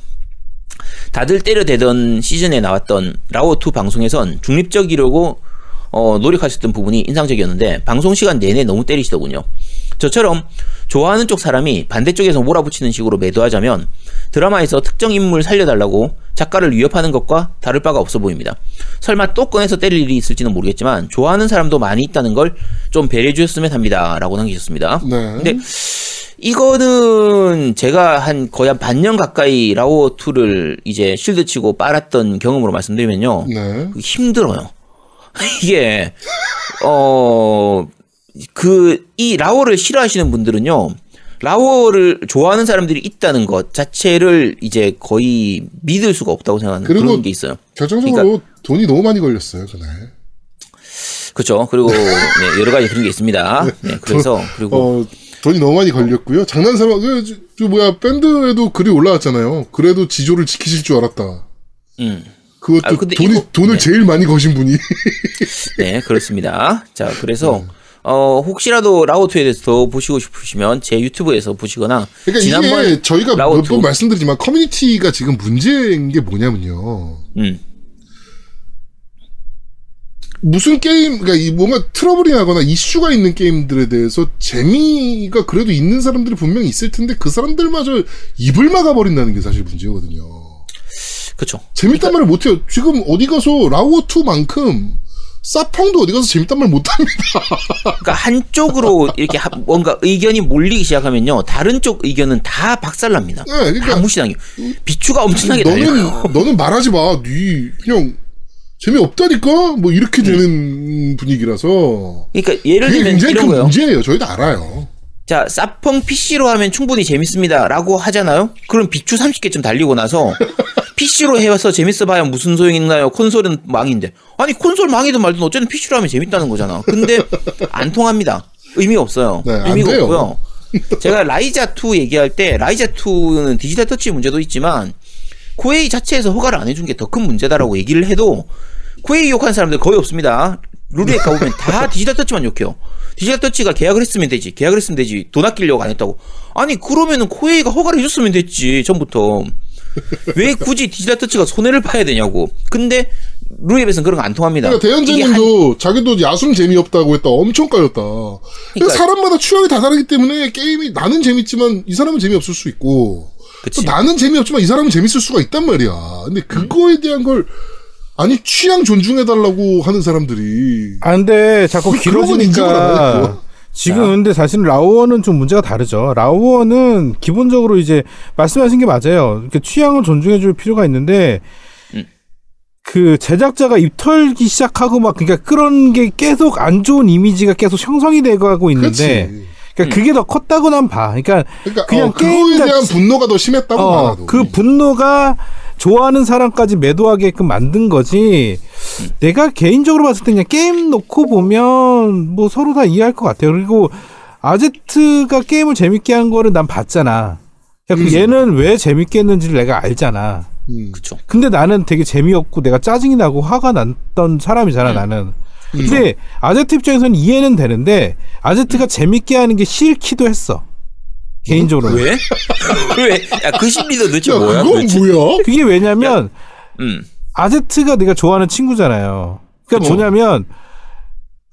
B: 다들 때려대던 시즌에 나왔던 라오2 방송에선 중립적이려고 어, 노력하셨던 부분이 인상적이었는데 방송 시간 내내 너무 때리시더군요. 저처럼 좋아하는 쪽 사람이 반대쪽에서 몰아붙이는 식으로 매도하자면 드라마에서 특정 인물 살려달라고 작가를 위협하는 것과 다를 바가 없어 보입니다. 설마 또 꺼내서 때릴 일이 있을지는 모르겠지만 좋아하는 사람도 많이 있다는 걸 좀 배려해 주셨으면 합니다. 라고 남기셨습니다.
C: 네.
B: 근데 이거는 제가 한 거의 한 반년 가까이 라오2를 이제 실드 치고 빨았던 경험으로 말씀드리면요.
C: 네.
B: 힘들어요. 이게 어 그 이 라오를 싫어하시는 분들은요. 라오를 좋아하는 사람들이 있다는 것 자체를 이제 거의 믿을 수가 없다고 생각하는 그런 게 있어요.
C: 결정적으로 돈이 너무 많이 걸렸어요 그날.
B: 그렇죠. 그리고 네, 여러 가지 그런 게 있습니다. 네, 그래서 그리고
C: 어, 돈이 너무 많이 걸렸고요. 장난삼아, 그, 저, 저 뭐야, 밴드에도 글이 올라왔잖아요. 그래도 지조를 지키실 줄 알았다.
B: 음.
C: 그것도
B: 아,
C: 돈이,
B: 이거-
C: 돈을
B: 네.
C: 제일 많이 거신 분이.
B: 네, 그렇습니다. 자, 그래서
C: 음.
B: 어 혹시라도 라오투에 대해서 더 보시고 싶으시면 제 유튜브에서 보시거나
C: 그러니까
B: 지난번
C: 이게 저희가 몇 번 말씀드리지만 커뮤니티가 지금 문제인 게 뭐냐면요.
B: 음.
C: 무슨 게임, 그러니까 이 뭔가 트러블이 나거나 이슈가 있는 게임들에 대해서 재미가 그래도 있는 사람들이 분명히 있을 텐데 그 사람들마저 입을 막아버린다는 게 사실 문제거든요.
B: 그렇죠.
C: 재밌단 말을 못해요. 지금 어디 가서 라오2만큼 사펑도 어디 가서 재밌단 말 못합니다.
B: 그러니까 한쪽으로 이렇게 하- 뭔가 의견이 몰리기 시작하면요, 다른 쪽 의견은 다 박살납니다.
C: 네, 그러니까
B: 다 무시당해요. 비추가 엄청나게
C: 너는
B: 달려요.
C: 너는 말하지 마. 네 그냥 재미없다니까 뭐 이렇게 되는 분위기라서
B: 그러니까 예를 들면
C: 굉장히
B: 이런
C: 큰
B: 거예요.
C: 문제예요. 저희도 알아요.
B: 자, 사펑 PC로 하면 충분히 재밌습니다. 라고 하잖아요? 그럼 비추 30개쯤 달리고 나서 PC로 해와서 재밌어 봐야 무슨 소용이 있나요? 콘솔은 망인데. 아니, 콘솔 망이든 말든 어쨌든 PC로 하면 재밌다는 거잖아. 근데 안 통합니다. 의미가 없어요.
C: 네, 안
B: 의미가. 없고요. 제가 라이자 2 얘기할 때, 라이자 2는 디지털 터치 문제도 있지만, 코에이 자체에서 허가를 안 해준 게 더 큰 문제다라고 얘기를 해도, 코에이 욕하는 사람들 거의 없습니다. 루리웹 가보면 다 디지털 터치만 욕해요. 디지털 터치가 계약을 했으면 되지. 계약을 했으면 되지. 돈 아끼려고 안 했다고. 아니, 그러면은 코에이가 허가를 해줬으면 됐지. 전부터. 왜 굳이 디지털 터치가 손해를 봐야 되냐고. 근데, 룰앱에서는 그런 거 안 통합니다.
C: 그러니까
B: 이게 한-
C: 대현재님도 자기도 야숨 재미없다고 했다. 엄청 까였다.
B: 그러니까-
C: 사람마다 취향이 다 다르기 때문에 게임이 나는 재밌지만 이 사람은 재미없을 수 있고
B: 그치.
C: 또 나는 재미없지만 이 사람은 재밌을 수가 있단 말이야. 근데 그거에 대한 걸 아니 취향 존중해달라고 하는 사람들이
D: 아 근데 자꾸 길어지니까? 지금 근데 사실 라우어는 좀 문제가 다르죠. 라우어는 기본적으로 이제 말씀하신 게 맞아요. 이렇게 취향을 존중해 줄 필요가 있는데
B: 음.
D: 그 제작자가 입털기 시작하고 막 그러니까 그런 게 계속 안 좋은 이미지가 계속 형성이 돼가고 있는데
C: 그렇지.
D: 그러니까 그게 더 컸다고 난 봐. 그러니까
C: 그러니까
D: 그냥
C: 어,
D: 게임
C: 그거에
D: 자체-
C: 대한 분노가 더 심했다고
D: 어,
C: 말하도.
D: 그 분노가 좋아하는 사람까지 매도하게끔 만든 거지. 내가 개인적으로 봤을 때 그냥 게임 놓고 보면 뭐 서로 다 이해할 것 같아요. 그리고 아제트가 게임을 재밌게 한 거를 난 봤잖아. 그러니까 그 얘는 왜 재밌게 했는지를 내가 알잖아.
C: 음.
B: 그쵸.
D: 근데 나는 되게 재미없고 내가 짜증이 나고 화가 났던 사람이잖아, 나는. 근데 아제트 입장에서는 이해는 되는데 아제트가 재밌게 하는 게 싫기도 했어. 개인적으로.
B: 왜? 왜? 야, 그 심리도 도대체
C: 야
B: 뭐야?
C: 그건
B: 도대체?
C: 뭐야?
D: 그게 왜냐면
B: 음.
D: 아제트가 내가 좋아하는 친구잖아요. 그러니까
C: 어.
D: 뭐냐면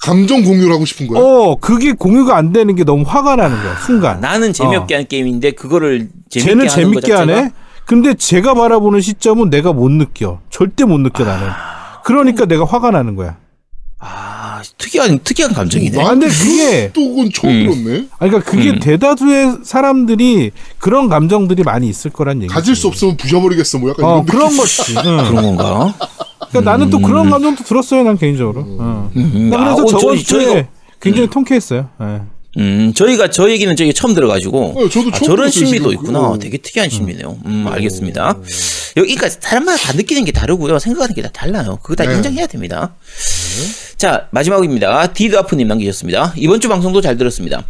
C: 감정 공유를 하고 싶은 거야.
D: 어 그게 공유가 안 되는 게 너무 화가 나는 거야 순간.
B: 나는 재미없게 하는 게임인데 그거를 재밌게
D: 쟤는 재밌게 하네. 근데 제가 바라보는 시점은 내가 못 느껴. 절대 못 느껴 나는. 그러니까 내가 화가 나는 거야.
B: 아 특이한 특이한 감정이네.
D: 아, 근데 그게
C: 또 그건 처음
B: 음.
C: 들었네.
D: 아니, 그러니까 그게
B: 음.
D: 대다수의 사람들이 그런 감정들이 많이 있을 거란 얘기지.
C: 가질 수 없으면 부셔버리겠어. 뭐 약간
D: 어
C: 이런
D: 그런
C: 느낌.
D: 거지. 응.
B: 그런 건가?
D: 그러니까 나는 또 그런 감정도 들었어요, 난 개인적으로. 어.
B: 음,
D: 나
B: 아,
D: 그래서
B: 어,
D: 저번 주에
B: 저희가-
D: 굉장히 통쾌했어요. 예.
B: 음, 저희가 저 얘기는 저희 처음 들어가지고
C: 어, 저도
B: 아,
C: 처음
B: 저런 심리도. 있구나.
C: 어.
B: 되게 특이한 심리네요. 음, 알겠습니다. 여기가 사람마다 다 느끼는 게 다르고요. 생각하는 게 다 달라요. 그거 다
C: 네.
B: 인정해야 됩니다. 자, 마지막입니다. 디드아프님 남기셨습니다. 이번 주 방송도 잘 들었습니다.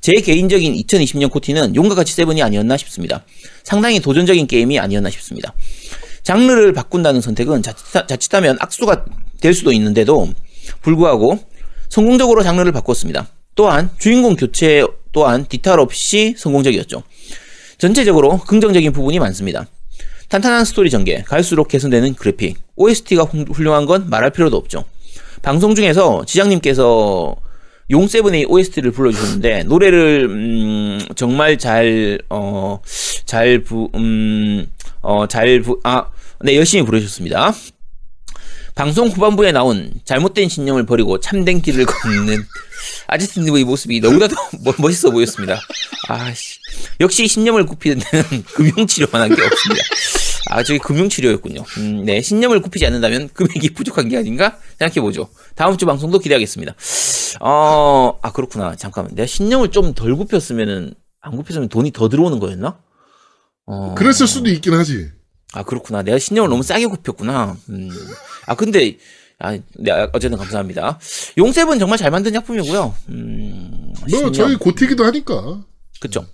B: 제 개인적인 2020년 코티는 용과 같이 세븐이 아니었나 싶습니다. 상당히 도전적인 게임이 아니었나 싶습니다. 장르를 바꾼다는 선택은 자칫, 자칫하면 악수가 될 수도 있는데도 불구하고 성공적으로 장르를 바꿨습니다. 또한 주인공 교체 또한 뒤탈 없이 성공적이었죠. 전체적으로 긍정적인 부분이 많습니다. 탄탄한 스토리 전개, 갈수록 개선되는 그래픽, OST가 훌륭한 건 말할 필요도 없죠. 방송 중에서 지장님께서 용세븐의 OST를 불러주셨는데 노래를 음, 정말 잘 어, 잘 부, 음, 어, 잘 부, 아, 네 열심히 부르셨습니다. 방송 후반부에 나온 잘못된 신념을 버리고 참된 길을 걷는 아제트님의 모습이 너무나 더 멋- 멋있어 보였습니다. 아씨 역시 신념을 굽히는 데는 금융치료만 한 게 없습니다. 아 저기 금융치료였군요. 음, 네 신념을 굽히지 않는다면 금액이 부족한 게 아닌가 생각해 보죠. 다음 주 방송도 기대하겠습니다. 어 아 그렇구나 잠깐만 내가 신념을 좀 덜 굽혔으면은 안 굽혔으면 돈이 더 들어오는 거였나? 어...
C: 그랬을 수도 있긴 하지.
B: 아 그렇구나. 내가 신념을 너무 싸게 굽혔구나. 음. 아 근데 아, 네, 어쨌든 감사합니다. 용셉은 정말 잘 만든 작품이고요. 음,
C: 뭐. 저희 고티기도 하니까.
B: 그쵸.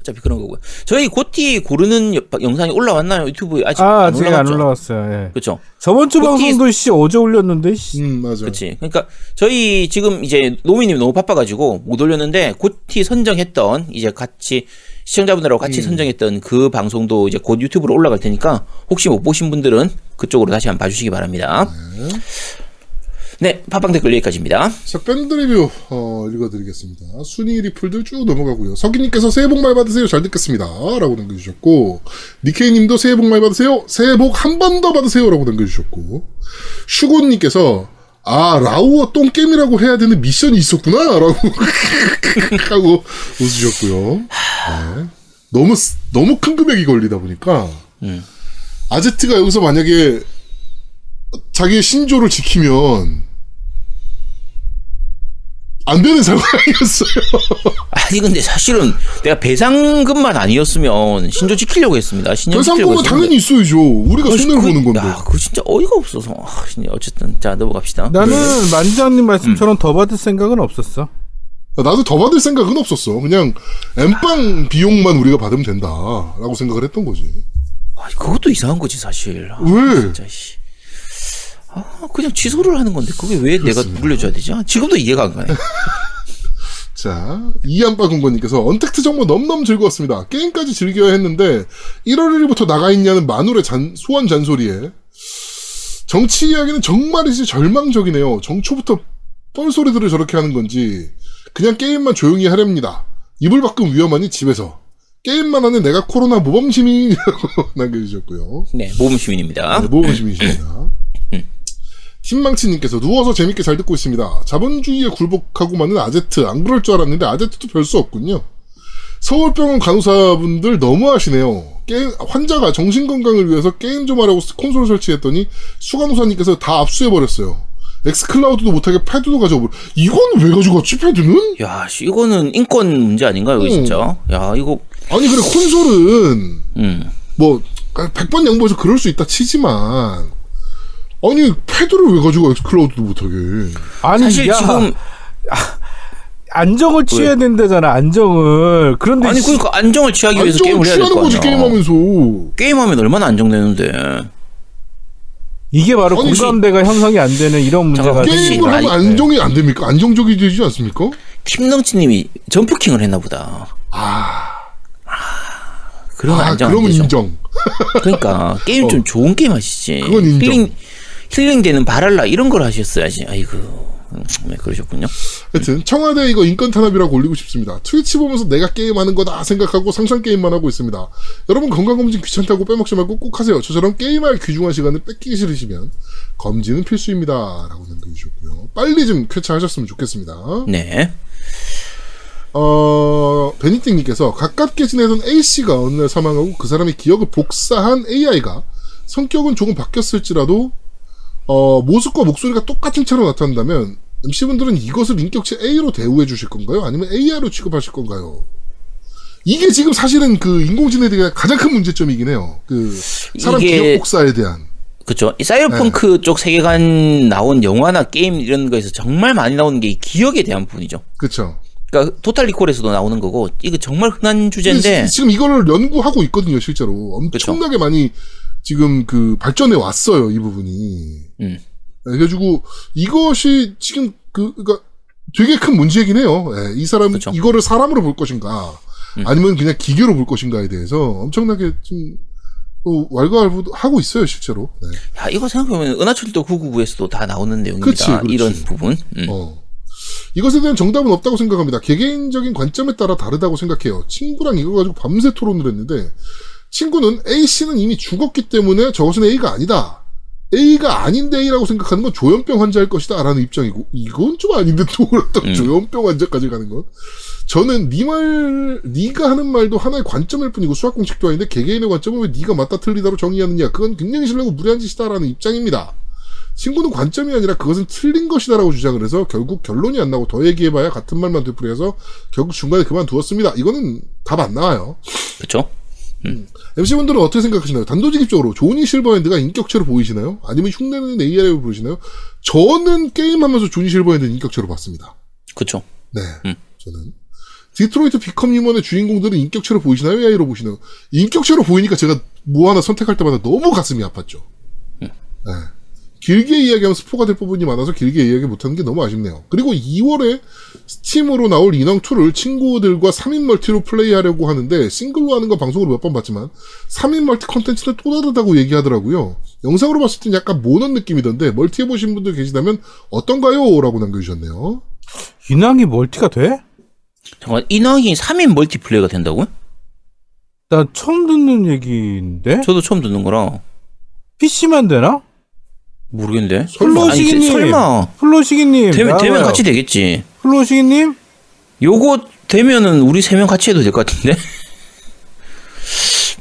B: 어차피 그런 거고요. 저희 고티 고르는 여- 영상이 올라왔나요? 유튜브에 아직
D: 아,
B: 안
D: 아직 안? 올라왔어요. 예.
B: 그쵸.
D: 저번 주
B: 고티-
D: 방송도 씨 어제 올렸는데 씨.
C: 음 맞아.
B: 그치. 그러니까 저희 지금 이제 노미님 너무 바빠 가지고 못 올렸는데 고티 선정했던 이제 같이 시청자분들하고 같이 선정했던 그 방송도 이제 곧 유튜브로 올라갈 테니까 혹시 못 보신 분들은 그쪽으로 다시 한번 봐주시기 바랍니다. 네, 팟빵 댓글 여기까지입니다.
C: 자, 밴드 리뷰 어, 읽어드리겠습니다. 순위 리플들 쭉 넘어가고요. 서기님께서 새해 복 많이 받으세요. 잘 듣겠습니다. 라고 남겨주셨고 니케이님도 새해 복 많이 받으세요. 새해 복 한 번 더 받으세요. 라고 남겨주셨고 슈곤님께서 아 라우어 똥겜이라고 해야 되는 미션이 있었구나. 라고 하고 웃으셨고요. 네. 너무 쓰- 너무 큰 금액이 걸리다 보니까
B: 음.
C: 아제트가 여기서 만약에 자기의 신조를 지키면 안 되는 상황이었어요.
B: 아니 근데 사실은 내가 배상금만 아니었으면 신조 지키려고 했습니다. 신조 지키려고
C: 배상금은. 당연히 있어야죠. 우리가 손해를
B: 그-
C: 보는 건데.
B: 야, 그거 진짜 어이가 없어서. 아, 진짜 어쨌든 자 넘어갑시다.
D: 나는
C: 네.
D: 만지장님 말씀처럼
C: 음.
D: 더 받을 생각은 없었어.
C: 나도 더 받을 생각은 없었어. 그냥 엠빵 비용만 우리가 받으면 된다라고 생각을 했던 거지.
B: 아, 그것도 이상한 거지 사실. 아,
C: 왜?
B: 진짜 씨. 아, 그냥 취소를 하는 건데 그게 왜 내가 물려줘야 되지? 아, 지금도 이해가 안 가네.
C: 자, 이안빠군건님께서 언택트 정보 너무너무 즐거웠습니다. 게임까지 즐겨야 했는데 1월 1일부터 나가 있냐는 만울의 잔, 소원 잔소리에 정치 이야기는 정말이지 절망적이네요. 정초부터 뻘소리들을 저렇게 하는 건지 그냥 게임만 조용히 하렵니다. 이불 밖은 위험하니 집에서 게임만 하는 내가 코로나 모범 시민이라고 남겨주셨고요.
B: 네, 모범 시민입니다.
C: 네, 모범 시민이십니다. 팀망치님께서 누워서 재밌게 잘 듣고 있습니다. 자본주의에 굴복하고 만 아제트 안 그럴 줄 알았는데 아제트도 별 수 없군요. 서울병원 간호사분들 너무하시네요. 게임 환자가 정신 건강을 위해서 게임 좀 하려고 콘솔 설치했더니 수간호사님께서 다 압수해 버렸어요. 엑스클라우드도 못하게 패드도 가져오고 이건 왜 가져갔지 패드는?
B: 야, 씨, 이거는 인권 문제 아닌가요,
C: 음.
B: 진짜? 야, 이거,
C: 아니 그래 콘솔은
B: 음.
C: 뭐 100번 양보해서 그럴 수 있다 치지만 아니 패드를 왜 가지고 엑스클라우드도 못하게
D: 아니
B: 사실
D: 야,
B: 지금
D: 안정을 취해야 된다잖아. 안정을. 그런데
B: 아니
D: 씨,
B: 그러니까 안정을 취하기 위해서
C: 안정을
B: 게임을 해야 될
C: 취하는
B: 거
C: 거지
B: 아니야.
C: 게임하면서
B: 게임하면 얼마나 안정되는데.
D: 이게 바로
B: 아니,
D: 공감대가 형성이 안 되는 이런 문제가
C: 게임을. 하면
B: 아니,
C: 안정이 안 됩니까? 안정적이 되지 않습니까?
B: 팀덩치님이 점프킹을 했나 보다.
C: 아,
B: 그러면
C: 아
B: 안정 안
C: 그러면. 인정.
B: 그러니까 게임 좀 좋은 게임 하시지.
C: 그건 인정.
B: 힐링 힐링되는 바랄라 이런 걸 하셨어야지. 아이고. 음, 네, 그러셨군요.
C: 하여튼 청와대 이거 인권 탄압이라고 올리고 싶습니다. 트위치 보면서 내가 게임하는 거다 생각하고 상상 게임만 하고 있습니다. 여러분 건강검진 귀찮다고 빼먹지 말고 꼭 하세요. 저처럼 게임할 귀중한 시간을 뺏기기 싫으시면 검진은 필수입니다. 라고 남겨주셨고요. 빨리 좀 쾌차하셨으면 좋겠습니다.
B: 네.
C: 어, 베니띵님께서 가깝게 지내던 A씨가 어느 날 사망하고 그 사람의 기억을 복사한 AI가 성격은 조금 바뀌었을지라도 어, 모습과 목소리가 똑같은 채로 나타난다면 MC분들은 이것을 인격체 A로 대우해 주실 건가요? 아니면 AI로 취급하실 건가요? 이게 지금 사실은 그 인공지능에 대한 가장 큰 문제점이긴 해요. 그 사람
B: 이게-
C: 기억 복사에 대한.
B: 그렇죠. 이 사이버펑크
C: 네.
B: 쪽 세계관 나온 영화나 게임 이런 거에서 정말 많이 나오는 게이 기억에 대한 부분이죠.
C: 그쵸.
B: 그러니까 토탈 리콜에서도 나오는 거고 이거 정말 흔한 주제인데
C: 지- 지금 이거를 연구하고 있거든요, 실제로. 엄청나게 많이 지금 그 발전해 왔어요, 이 부분이.
B: 음.
C: 그래가지고 이것이 지금 그, 그니까 되게 큰 문제이긴 해요. 예, 이 사람,
B: 그쵸.
C: 이거를 사람으로 볼 것인가,
B: 음.
C: 아니면 그냥 기계로 볼 것인가에 대해서 엄청나게 지금 또 왈가왈부 하고 있어요, 실제로. 네.
B: 야 이거 생각해보면 은하철도 999에서도 다 나오는 내용입니다.
C: 그치, 그렇지.
B: 이런 부분. 음.
C: 어. 이것에 대한 정답은 없다고 생각합니다. 개개인적인 관점에 따라 다르다고 생각해요. 친구랑 이거 가지고 밤새 토론을 했는데 친구는 A씨는 이미 죽었기 때문에 저것은 A가 아니다. A가 아닌데 A라고 생각하는 건 조현병 환자일 것이다 라는 입장이고 이건 좀 아닌데 또 그렇다고
B: 음.
C: 조현병 환자까지 가는 건 저는 네 말, 네가 하는 말도 하나의 관점일 뿐이고 수학 공식도 아닌데 개개인의 관점을 왜 네가 맞다 틀리다로 정의하느냐 그건 굉장히 싫고 무례한 짓이다라는 입장입니다. 친구는 관점이 아니라 그것은 틀린 것이다라고 주장을 해서 결국 결론이 안 나고 더 얘기해봐야 같은 말만 되풀이해서 결국 중간에 그만두었습니다. 이거는 답 안 나와요.
B: 그렇죠.
C: MC분들은 어떻게 생각하시나요? 단도직입적으로 조니 실버핸드가 인격체로 보이시나요? 아니면 흉내내는 AI로 보이시나요? 저는 게임하면서 조니 실버핸드는 인격체로 봤습니다.
B: 그렇죠.
C: 네,
B: 음.
C: 저는. Detroit Become Human의 주인공들은 인격체로 보이시나요? AI로 보시나요? 인격체로 보이니까 제가 뭐 하나 선택할 때마다 너무 가슴이 아팠죠. 네. 길게 이야기하면 스포가 될 부분이 많아서 길게 이야기 못하는 게 너무 아쉽네요. 그리고 2월에 Steam으로 나올 인왕2를 친구들과 3인 멀티로 플레이하려고 하는데 싱글로 하는 건 방송으로 몇 번 봤지만 3인 멀티 컨텐츠는 또 다르다고 얘기하더라고요. 영상으로 봤을 땐 약간 모넌 느낌이던데 멀티 해보신 분들 계시다면 어떤가요? 라고 남겨주셨네요.
D: 인왕이 멀티가 돼?
B: 잠깐 인왕이 3인 멀티플레이가 된다고요?
D: 나 처음 듣는 얘기인데
B: 저도 처음 듣는 거라
D: PC만 되나?
B: 모르겠는데.
C: 설마.
B: 아니,
D: 플로시기님.
B: 설마
D: 플로시기님
B: 되면, 되면. 같이 되겠지.
D: 플로시기님
B: 요거 되면은 우리 세 명 같이 해도 될 것 같은데.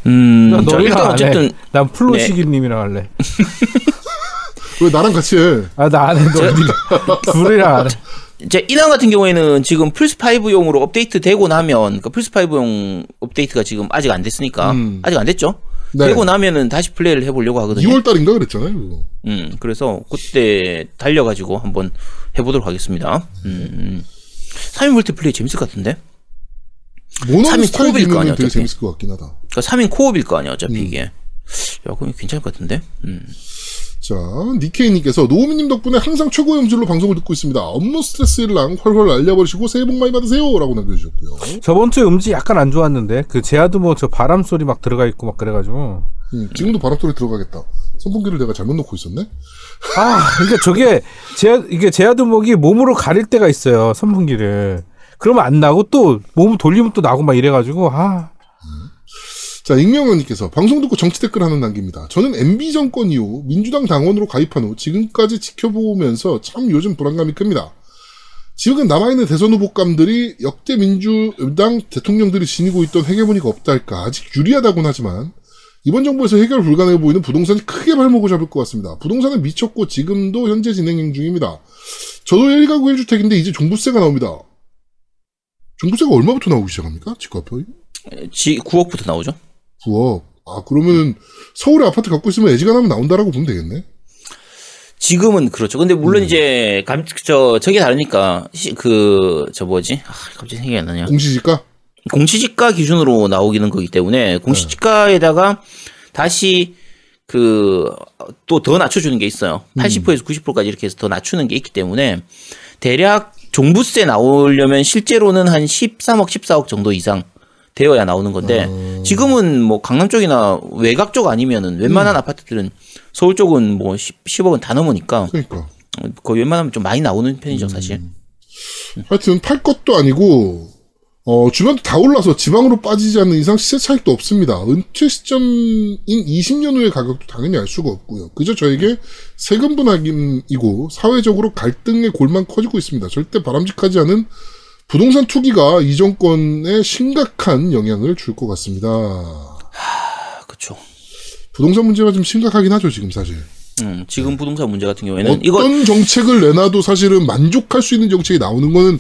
B: 음, 자, 일단. 어쨌든
D: 난 플로시기님이랑 할래.
C: 왜 나랑 같이 해?
D: 아 나 안 해. 둘이랑 안 해.
B: 이제 인왕 같은 경우에는 지금 플스 5용으로 업데이트 되고 나면 그 플스 5용 업데이트가 지금 아직 안 됐으니까
C: 음.
B: 아직 안 됐죠?
C: 네.
B: 되고 나면은 다시 플레이를 해보려고 하거든요.
C: 2월 달인가 그랬잖아요. 그거.
B: 음, 그래서 그때 달려가지고 한번 해보도록 하겠습니다. 음, 3인 멀티플레이 재밌을 것 같은데?
C: 모노
B: 코업일 거 아니야,
C: 되게
B: 어차피.
C: 재밌을 것 같긴 하다.
B: 그러니까 3인 코업일 거 아니야,
C: 음.
B: 어차피 이게. 야, 그럼 괜찮을 것 같은데? 음.
C: 자, 니케이님께서 노우미님 덕분에 항상 최고의 음질로 방송을 듣고 있습니다. 업무 스트레스랑 활활 날려버리시고 새해 복 많이 받으세요! 라고 남겨주셨고요.
D: 저번 주에 음질 약간 안 좋았는데 그 제아도 뭐 저 바람 소리 막 들어가 있고 막 그래가지고
C: 음, 지금도 바람 소리 들어가겠다. 선풍기를 내가 잘못 놓고 있었네?
D: 아 그러니까 저게 제 이게 제아도목이 몸으로 가릴 때가 있어요 선풍기를 그러면 안 나고 또 몸 돌리면 또 나고 막 이래가지고 아
C: 자, 익명원님께서 방송 듣고 정치 댓글 하나 남깁니다. 저는 MB 정권 이후 민주당 당원으로 가입한 후 지금까지 지켜보면서 참 요즘 불안감이 큽니다. 지금 남아있는 대선 후보감들이 역대 민주당 대통령들이 지니고 있던 헤게모니가 없다 할까 아직 유리하다곤 하지만 이번 정부에서 해결 불가능해 보이는 부동산이 크게 발목을 잡을 것 같습니다. 부동산은 미쳤고 지금도 현재 진행 중입니다. 저도 1가구 1주택인데 이제 종부세가 나옵니다. 종부세가 얼마부터 나오기 시작합니까? 집값이?
B: 지, 9억부터 나오죠?
C: 9억. 아, 그러면은 서울에 아파트 갖고 있으면 애지간하면 나온다라고 보면 되겠네.
B: 지금은 그렇죠. 근데
C: 음.
B: 물론 이제 감, 저 저게 다르니까 그저 뭐지? 아, 갑자기 생각이 안 나냐.
C: 공시지가?
B: 공시지가 기준으로 나오기는 거기 때문에
C: 네.
B: 공시지가에다가 다시 그 또 더 낮춰주는 게 있어요.
C: 음.
B: 80%에서 90%까지 이렇게 해서 더 낮추는 게 있기 때문에 대략 종부세 나오려면 실제로는 한 13억, 14억 정도 이상 되어야 나오는 건데
C: 어.
B: 지금은 뭐 강남 쪽이나 외곽 쪽 아니면은
C: 음.
B: 웬만한 아파트들은 서울 쪽은 뭐 10, 10억은 다 넘으니까
C: 그러니까.
B: 거의 웬만하면 좀 많이 나오는 편이죠
C: 음.
B: 사실.
C: 하여튼 팔 것도 아니고, 어, 주변도 다 올라서 지방으로 빠지지 않는 이상 시세 차익도 없습니다. 은퇴 시점인 20년 후의 가격도 당연히 알 수가 없고요. 그저 저에게 세금 분할임이고 사회적으로 갈등의 골만 커지고 있습니다. 절대 바람직하지 않은 부동산 투기가 이 정권에 심각한 영향을 줄 것 같습니다.
B: 아, 그렇죠.
C: 부동산 문제가 좀 심각하긴 하죠, 지금 사실.
B: 음, 지금 부동산 문제 같은 경우에는
C: 어떤
B: 이거
C: 정책을 내놔도 사실은 만족할 수 있는 정책이 나오는 거는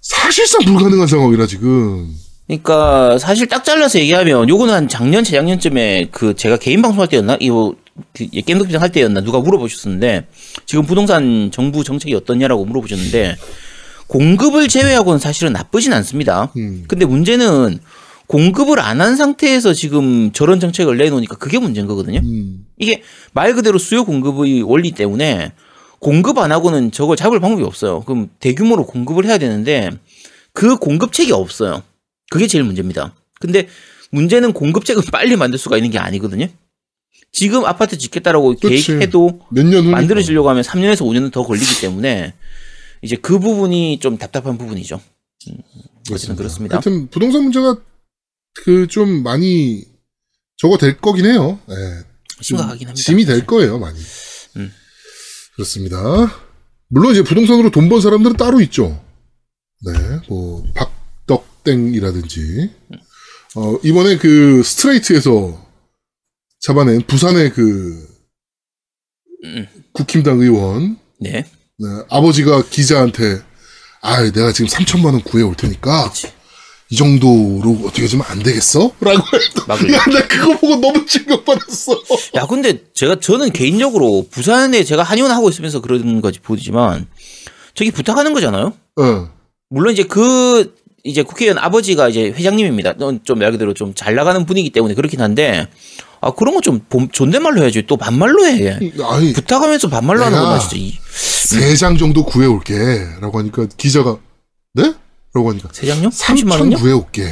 C: 사실상 불가능한 상황이라 지금.
B: 그러니까 사실 딱 잘라서 얘기하면 요거는 한 작년 재작년쯤에 그 제가 개인 방송할 때였나 이거 그 게임덕비상 할 때였나 누가 물어보셨었는데 지금 부동산 정부 정책이 어떠냐라고 물어보셨는데 공급을 제외하고는 사실은 나쁘진 않습니다.
C: 음.
B: 근데 문제는 공급을 안 한 상태에서 지금 저런 정책을 내놓으니까 그게 문제인 거거든요.
C: 음.
B: 이게 말 그대로 수요 공급의 원리 때문에 공급 안 하고는 저걸 잡을 방법이 없어요. 그럼 대규모로 공급을 해야 되는데 그 공급책이 없어요. 그게 제일 문제입니다. 근데 문제는 공급책을 빨리 만들 수가 있는 게 아니거든요. 지금 아파트 짓겠다라고
C: 그치.
B: 계획해도. 만들어지려고 하면 3년에서 5년은 더 걸리기 때문에 이제 그 부분이 좀 답답한 부분이죠. 어쨌든 그렇습니다.
C: 하여튼 부동산 문제가 그 좀 많이 저거 될 거긴 해요. 예.
B: 심각하긴 합니다.
C: 짐이 될 거예요, 많이.
B: 음.
C: 그렇습니다. 물론 이제 부동산으로 돈 번 사람들은 따로 있죠. 네, 뭐 박덕땡이라든지 어 이번에 그 스트레이트에서 잡아낸 부산의 그
B: 음.
C: 국힘당 의원
B: 네.
C: 네, 아버지가 기자한테 아, 내가 지금 3천만 원 구해 올 테니까
B: 그치.
C: 이 정도로 어떻게 해주면 안 되겠어? 라고 했더
B: 막을래.
C: 야, 나 그거 보고 너무 충격받았어.
B: 야, 근데 제가 저는 개인적으로 부산에 제가 한의원 하고 있으면서 그런 거지 보지만 저기 부탁하는 거잖아요.
C: 어.
B: 물론 이제 그 이제 국회의원 아버지가 이제 회장님입니다. 좀 말 그대로 좀 잘 나가는 분이기 때문에 그렇긴 한데 아 그런 거 좀 존댓말로 해야지 또 반말로 해.
C: 아니,
B: 부탁하면서 반말로 하는 건 진짜
C: 이세장 정도 구해 올게. 라고 하니까 기자가, 네? 라고 하니까,
B: 세장요? 30만
C: 3천
B: 원요?
C: 구해 올게.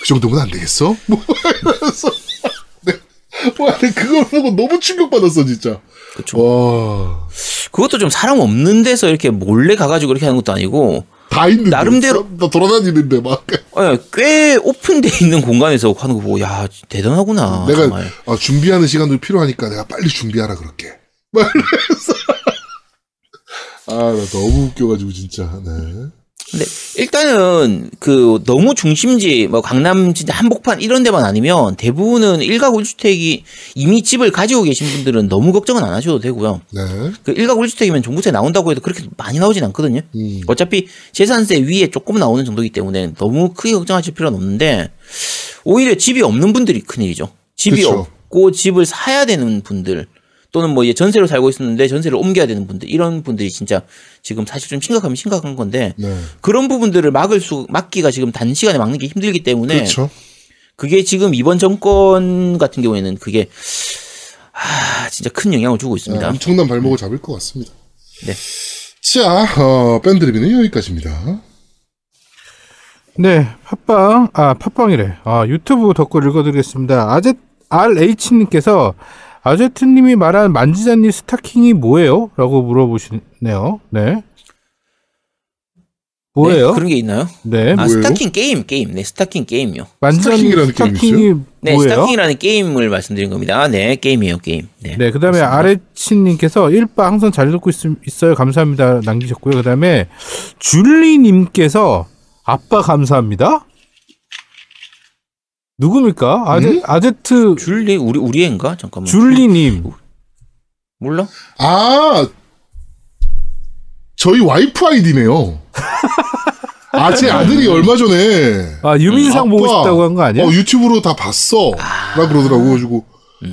C: 그 정도면 안 되겠어? 뭐, 이러면서. 네. 와, 그걸 보고 너무 충격받았어, 진짜.
B: 그쵸.
C: 와.
B: 그것도 좀 사람 없는 데서 이렇게 몰래 가가지고 그렇게 하는 것도 아니고
C: 다 있는데.
B: 나름대로-
C: 나 돌아다니는데 막.
B: 어, 꽤 오픈돼 있는 공간에서 하는 거 보고 야 대단하구나.
C: 내가
B: 정말.
C: 아, 준비하는 시간도 필요하니까 내가 빨리 준비하라 그럴게. 막 이러면서. 아, 나 너무 웃겨가지고 진짜. 네.
B: 근데 일단은 그 너무 중심지 뭐 강남 진짜 한복판 이런 데만 아니면 대부분은 일가구 1주택이 이미 집을 가지고 계신 분들은 너무 걱정은 안 하셔도 되고요.
C: 네.
B: 그 일가구 1주택이면 종부세 나온다고 해도 그렇게 많이 나오진 않거든요.
C: 음.
B: 어차피 재산세 위에 조금 나오는 정도이기 때문에 너무 크게 걱정하실 필요는 없는데 오히려 집이 없는 분들이 큰일이죠. 집이
C: 그쵸.
B: 없고 집을 사야 되는 분들 또는 뭐 이제 전세로 살고 있었는데 전세를 옮겨야 되는 분들 이런 분들이 진짜 지금 사실 좀 심각하면 심각한 건데
C: 네.
B: 그런 부분들을 막을 수 막기가 지금 단시간에 막는 게 힘들기 때문에
C: 그렇죠.
B: 그게 지금 이번 정권 같은 경우에는 그게 아 진짜 큰 영향을 주고
C: 네,
B: 있습니다.
C: 엄청난 발목을 잡을 것 같습니다.
B: 네.
C: 자, 어, 밴드 리뷰는 여기까지입니다.
D: 네, 팟빵, 아, 팟빵이래. 아, 유튜브 덧글 읽어드리겠습니다. 아제, RH님께서 아제트님이 말한 만지자니 스타킹이 뭐예요? 라고 물어보시네요. 네. 뭐예요?
B: 네, 그런 게 있나요?
D: 네.
B: 아
C: 뭐예요?
B: 스타킹 게임 게임 네 스타킹 게임요.
D: 만지자니
C: 스타킹이라는 게임이
D: 스타킹이
B: 네,
D: 뭐예요?
B: 스타킹이라는 게임을 말씀드린 겁니다. 아, 네, 게임이에요, 게임. 네.
D: 네, 그 다음에 아레치님께서 일바 항상 잘 듣고 있, 있어요. 감사합니다. 남기셨고요. 그 다음에 줄리님께서 아빠 감사합니다. 누굽니까? 아제,
C: 음?
D: 아제트
B: 줄리 우리 우리 애인가? 잠깐만.
D: 줄리님.
B: 몰라?
C: 아, 저희 와이프 아이디네요. 아, 제 아들이 얼마 전에
D: 아, 유민상 보고
C: 아빠,
D: 싶다고 한 거 아니야?
C: 어, 유튜브로 다 봤어. 라 그러더라고. 그래가지고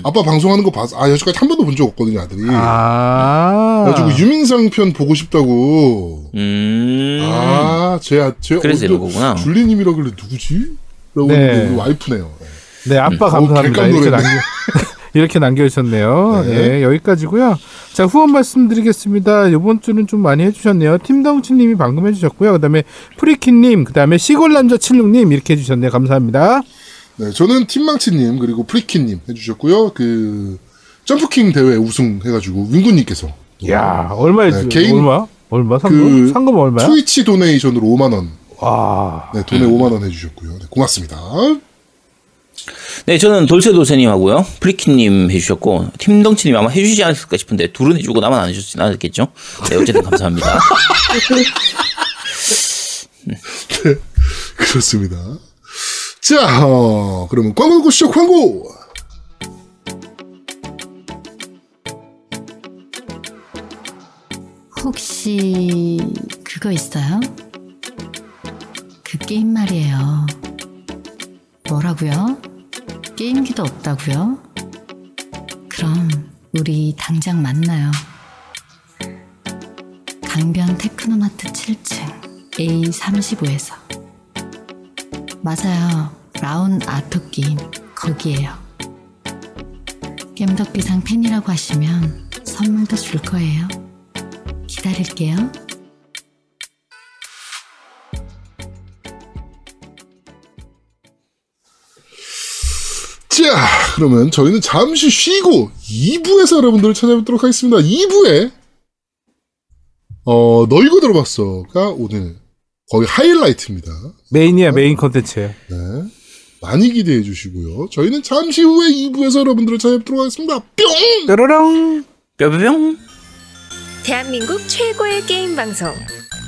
C: 아빠 방송하는 거 봤어. 아, 여지까지 한 번도 본 적 없거든요, 아들이.
D: 아.
C: 그래가지고 유민상 편 보고 싶다고.
B: 음.
C: 아, 제, 아- 제,
B: 그래서
C: 어,
B: 이런 거구나.
C: 줄리님이라 그래 누구지?
D: 네.
C: 와이프네요.
D: 네, 아빠
C: 어,
D: 감사합니다.
C: 깜짝
D: 이렇게. 남겨, 이렇게 남겨주셨네요.
C: 네.
D: 네. 여기까지고요 자, 후원 말씀드리겠습니다. 이번 주는 좀 많이 해주셨네요. 팀덩치님이 방금 해주셨고요. 그 다음에 프리키님, 그 다음에 시골남자칠룩님 이렇게 해주셨네요. 감사합니다.
C: 네, 저는 팀망치님 그리고 프리키님 해주셨고요. 그 점프킹 대회 우승 해가지고 윙구님께서
D: 야 얼마
C: 네, 개인-
D: 얼마? 얼마? 상금?
C: 그
D: 상금 얼마야?
C: 트위치 도네이션으로 5만 원,
D: 와.
C: 네, 돈에 5만 원 해주셨고요. 네, 고맙습니다.
B: 네, 저는 돌쇠도세님하고요. 프리키님 해주셨고, 팀덩치님 아마 해주시지 않았을까 싶은데, 둘은 해주고 나만 안 해주진 않았겠죠? 네, 어쨌든 감사합니다.
C: 그렇습니다. 자, 어, 그러면 광고 듣고 시작 광고.
E: 혹시 그거 있어요? 그 게임 말이에요. 뭐라고요? 게임기도 없다고요? 그럼 우리 당장 만나요. 강변 테크노마트 7층 A35에서 맞아요. 라운 아토 게임 거기에요. 겜덕비상 팬이라고 하시면 선물도 줄 거예요. 기다릴게요.
C: 자, 그러면 저희는 잠시 쉬고 2부에서 여러분들을 찾아뵙도록 하겠습니다. 2부에 어, 너 이거 들어봤어가 오늘 거의 하이라이트입니다.
D: 메인이야 메인 컨텐츠예요.
C: 네. 많이 기대해 주시고요. 저희는 잠시 후에 2부에서 여러분들을 찾아뵙도록 하겠습니다. 뿅!
D: 뾰로롱.
B: 뿅뿅뿅!
F: 대한민국 최고의 게임 방송